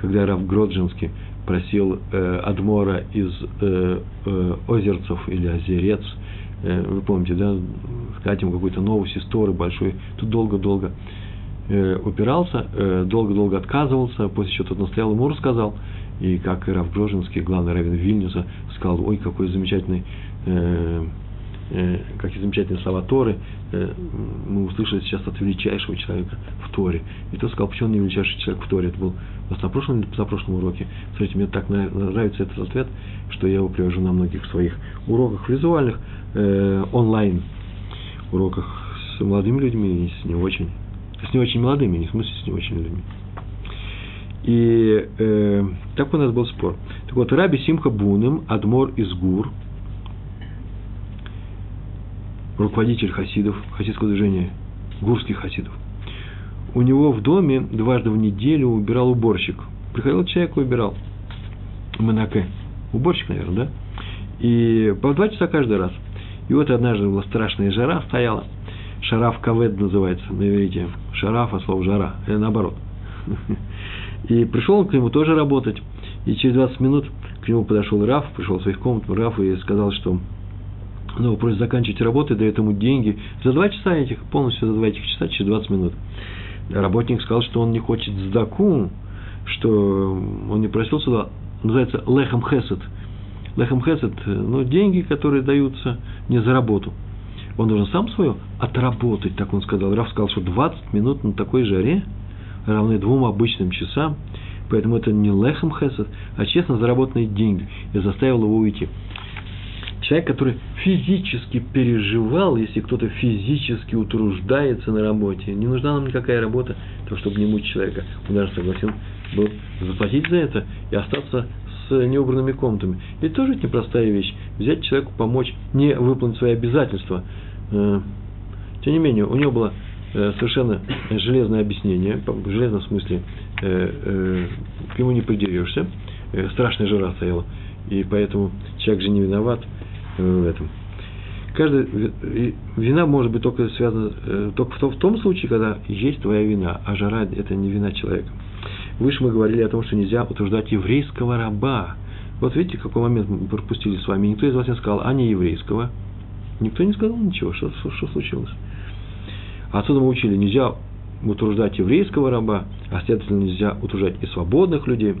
когда Рав Гроджинский просил э, Адмора из э, э, Озерцев или Озерец, э, вы помните, да, сказать ему какую-то новость истории большой, тут долго-долго э, упирался, э, долго-долго отказывался, после чего тот настоял, ему рассказал, и как Раф Грожинский, главный раввин Вильнюса, сказал, ой, какой замечательный э, какие замечательные слова Торы, э, мы услышали сейчас от величайшего человека в Торе. И тот сказал, почему он не величайший человек в Торе. Это был у нас на прошлом или позапрошлом уроке. Смотрите, мне так нравится этот ответ, что я его привожу на многих своих уроках визуальных, э, онлайн уроках с молодыми людьми и с не очень, с не очень молодыми, не в смысле с не очень людьми. И э, так у нас был спор. Так вот, Раби Симха Буным, Адмор из Гур, руководитель хасидов, хасидского движения, гурских хасидов. У него в доме дважды в неделю убирал уборщик. Приходил человек убирал. Манаке. Уборщик, наверное, да? И по два часа каждый раз. И вот однажды была страшная жара стояла. Шараф кавед называется на иврите. Шараф, а слово жара. Или наоборот. [LAUGHS] И пришел он к нему тоже работать. И через 20 минут к нему подошел Раф, пришел в своих комнат Раф и сказал, что ну, просит заканчивать работу, дает ему деньги за два часа этих, полностью за два этих часа, через 20 минут. Работник сказал, что он не хочет сдаку, что он не просил сюда, называется лехам хесед. Лехам хесед, ну, деньги, которые даются не за работу. Он должен сам свое отработать, так он сказал. Раф сказал, что 20 минут на такой жаре равны двум обычным часам, поэтому это не лехам хесед, а честно заработанные деньги. И заставил его уйти человек, который физически переживал, если кто-то физически утруждается на работе, не нужна нам никакая работа, то чтобы не мучить человека. Он даже согласен был заплатить за это и остаться с неубранными комнатами. И тоже это непростая вещь. Взять человеку, помочь не выполнить свои обязательства. Э, тем не менее, у него было э, совершенно железное объяснение, в железном смысле э, к нему не придерешься, страшная жара стояла, и поэтому человек же не виноват, в этом. Каждая вина может быть только связана э, только в том, случае, когда есть твоя вина, а жара – это не вина человека. Выше мы говорили о том, что нельзя утруждать еврейского раба. Вот видите, какой момент мы пропустили с вами. Никто из вас не сказал, а не еврейского. Никто не сказал ничего, что, что, что случилось. Отсюда мы учили, нельзя утруждать еврейского раба, а следовательно нельзя утруждать и свободных людей.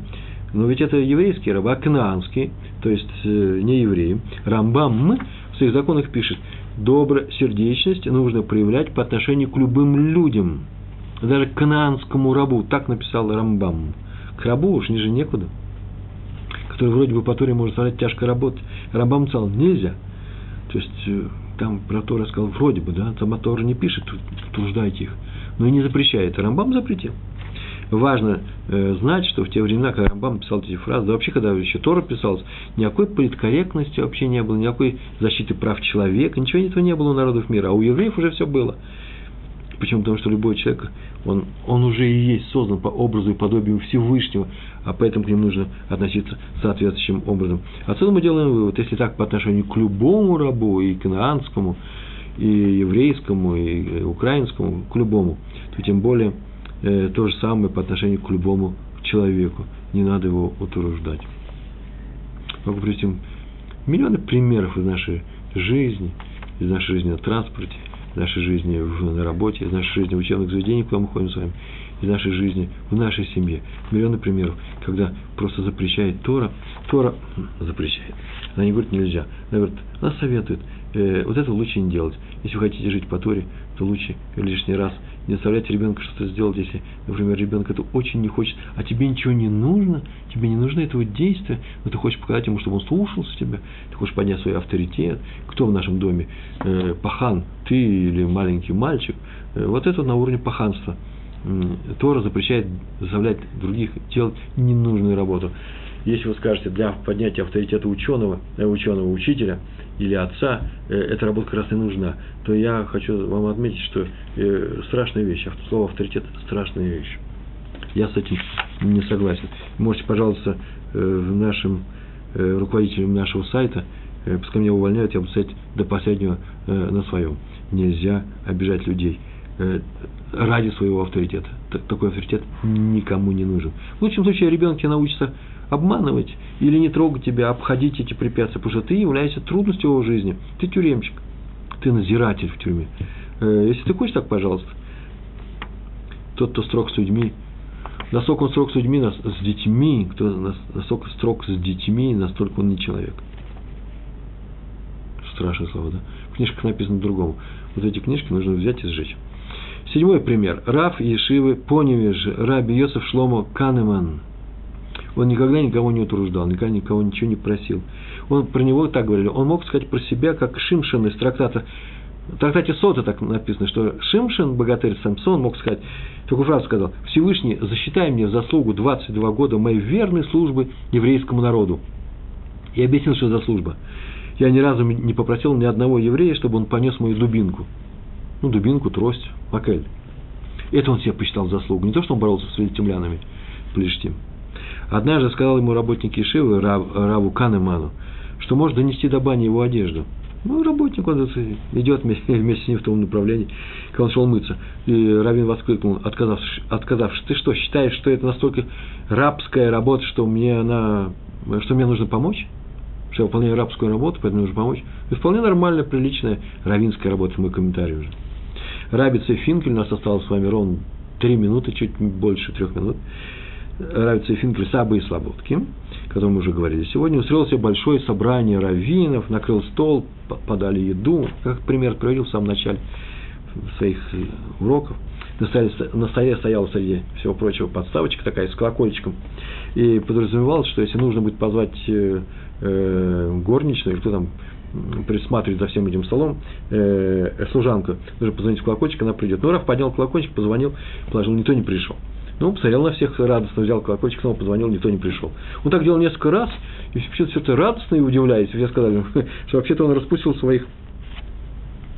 Но ведь это еврейский раб, кнаанский, то есть э, не евреи. Рамбам в своих законах пишет, добросердечность нужно проявлять по отношению к любым людям. Даже к кнаанскому рабу, так написал Рамбам. К рабу уж ниже некуда. Который вроде бы по Торе может страдать тяжко работать. Рамбам сказал, нельзя. То есть, э, там про Тора сказал, вроде бы, да, там Тора не пишет, труждайте их. Но и не запрещает. Рамбам запретил важно э, знать, что в те времена, когда Рамбам писал эти фразы, да вообще, когда еще Тора писалась, никакой политкорректности вообще не было, никакой защиты прав человека, ничего этого не было у народов мира, а у евреев уже все было. Почему? Потому что любой человек, он, он уже и есть создан по образу и подобию Всевышнего, а поэтому к ним нужно относиться соответствующим образом. Отсюда мы делаем вывод, если так по отношению к любому рабу, и кнаанскому, и еврейскому, и украинскому, к любому, то тем более – э, то же самое по отношению к любому человеку. Не надо его утруждать. Могу привести миллионы примеров из нашей жизни, из нашей жизни на транспорте, из нашей жизни на работе, из нашей жизни в учебных заведениях, куда мы ходим с вами, из нашей жизни в нашей семье. Миллионы примеров, когда просто запрещает Тора. Тора [CLEARS THROAT] запрещает. Она не говорит нельзя. Она говорит, она советует, э, вот это лучше не делать. Если вы хотите жить по Торе, то лучше лишний раз не заставлять ребенка что-то сделать, если, например, ребенок это очень не хочет, а тебе ничего не нужно, тебе не нужно этого действия, но ты хочешь показать ему, чтобы он слушался тебя, ты хочешь поднять свой авторитет. Кто в нашем доме? Э, пахан, ты или маленький мальчик? Э, вот это на уровне паханства. Тора запрещает заставлять других делать ненужную работу. Если вы скажете, для поднятия авторитета ученого, э, ученого учителя или отца, э, эта работа как раз и нужна, то я хочу вам отметить, что э, страшная вещь, слово авторитет – страшная вещь. Я с этим не согласен. Можете, пожалуйста, в нашем руководителем нашего сайта, пускай меня увольняют, я буду стоять до последнего на своем. Нельзя обижать людей ради своего авторитета. Такой авторитет никому не нужен. В лучшем случае ребенок тебе научится обманывать или не трогать тебя, обходить эти препятствия, потому что ты являешься трудностью его жизни. Ты тюремщик, ты назиратель в тюрьме. Э, если ты хочешь так, пожалуйста, тот, кто строг с людьми, насколько он строг с людьми, с детьми, кто насколько строг с детьми, настолько он не человек. Страшное слово, да? В книжках написано другому. Вот эти книжки нужно взять и сжечь. Седьмой пример. Раф Ешивы Поневеж Раби Йосеф Шломо Канеман – он никогда никого не утруждал, никогда никого ничего не просил. Он про него так говорили. Он мог сказать про себя, как Шимшин из трактата. В трактате Сота так написано, что Шимшин, богатырь Самсон, мог сказать, такую фразу сказал, Всевышний, засчитай мне в заслугу 22 года моей верной службы еврейскому народу. И объяснил, что за служба. Я ни разу не попросил ни одного еврея, чтобы он понес мою дубинку. Ну, дубинку, трость, макель. Это он себе посчитал заслугу. Не то, что он боролся с филистимлянами, плештим. Однажды сказал ему работник Ишивы, Рав, Раву Канеману, что может донести до бани его одежду. Ну, работник, он идет вместе, [LAUGHS] с ним в том направлении, когда он шел мыться. И Равин воскликнул, отказавшись, отказавшись, ты что, считаешь, что это настолько рабская работа, что мне она, что мне нужно помочь? Что я выполняю рабскую работу, поэтому нужно помочь? Это вполне нормальная, приличная равинская работа, мой комментарий уже. Рабица Финкель, у нас осталось с вами ровно три минуты, чуть больше трех минут. Равица Финкель Сабы и Слободки, о котором мы уже говорили сегодня, устроил себе большое собрание раввинов, накрыл стол, подали еду, как пример приводил в самом начале своих уроков. На столе, на столе стояла среди всего прочего подставочка такая с колокольчиком. И подразумевалось, что если нужно будет позвать э, э, горничную, или кто там присматривает за всем этим столом, э, служанку, нужно позвонить в колокольчик, она придет. Ну, Раф поднял колокольчик, позвонил, положил, никто не пришел. Ну, посмотрел на всех радостно, взял колокольчик, снова позвонил, никто не пришел. Он так делал несколько раз, и все это радостно и удивляясь. Все сказали, [LAUGHS] что вообще-то он распустил своих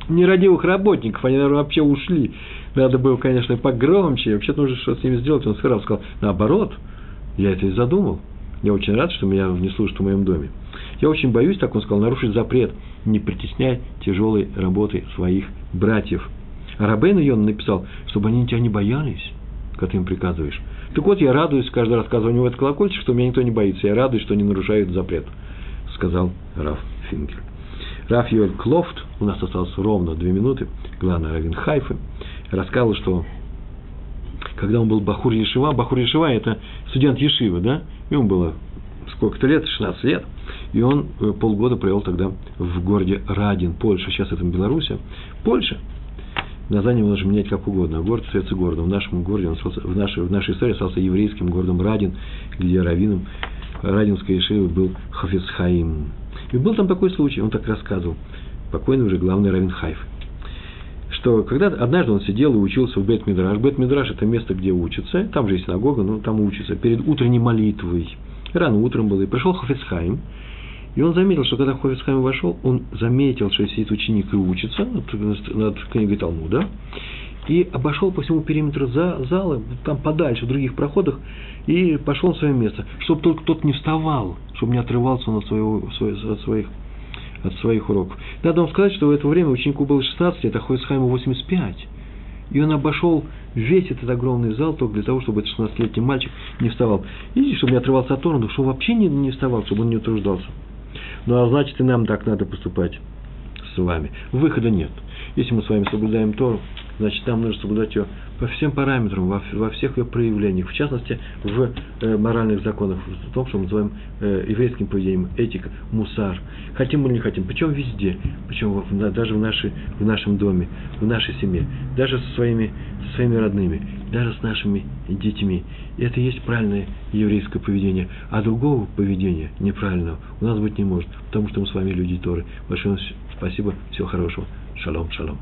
нерадивых работников, они, наверное, вообще ушли. Надо было, конечно, погромче, вообще-то нужно что-то с ними сделать. Он сказал, наоборот, я это и задумал. Я очень рад, что меня не слушают в моем доме. Я очень боюсь, так он сказал, нарушить запрет, не притесняй тяжелой работой своих братьев. А Рабейн Йон написал, чтобы они тебя не боялись когда ты им приказываешь. Так вот, я радуюсь, каждый раз рассказываю у него колокольчик, что меня никто не боится. Я радуюсь, что они нарушают запрет, сказал Раф Финкель. Раф Йоэль Клофт, у нас осталось ровно две минуты, главный равен Хайфы, рассказал, что когда он был Бахур Ешива, Бахур Ешива – это студент Ешивы, да? Ему было сколько-то лет, 16 лет, и он э, полгода провел тогда в городе Радин, Польша, сейчас это Беларусь, Польша – название можно менять как угодно. Город остается городом. В нашем городе, он остался, в, нашей, в нашей истории остался еврейским городом Радин, где раввином Радинской Ишивы был Хафицхаим. И был там такой случай, он так рассказывал, покойный уже главный раввин Хайф, что когда однажды он сидел и учился в Бет-Мидраш. Бет-Мидраш – это место, где учатся, там же есть синагога, но там учатся, перед утренней молитвой. Рано утром было, и пришел Хафицхайм, и он заметил, что когда Хофицхайм вошел, он заметил, что сидит ученик и учится над, над книгой Талмуда, и обошел по всему периметру за, зала, там подальше, в других проходах, и пошел на свое место, чтобы только тот не вставал, чтобы не отрывался он от, своего, от, своих, от своих уроков. Надо вам сказать, что в это время ученику было 16 лет, а Хофицхайму 85. И он обошел весь этот огромный зал только для того, чтобы этот 16-летний мальчик не вставал. И чтобы не отрывался от Тора, чтобы вообще не, не вставал, чтобы он не утруждался. Ну, а значит, и нам так надо поступать с вами. Выхода нет. Если мы с вами соблюдаем Тору, значит, нам нужно соблюдать ее по всем параметрам, во, во всех ее проявлениях, в частности, в э, моральных законах, в том, что мы называем э, еврейским поведением, этика, мусар. Хотим мы или не хотим, причем везде, причем в, даже в, нашей, в нашем доме, в нашей семье, даже со своими, со своими родными, даже с нашими детьми. И это и есть правильное еврейское поведение. А другого поведения неправильного у нас быть не может, потому что мы с вами люди Торы. Большое спасибо, всего хорошего. Шалом, шалом.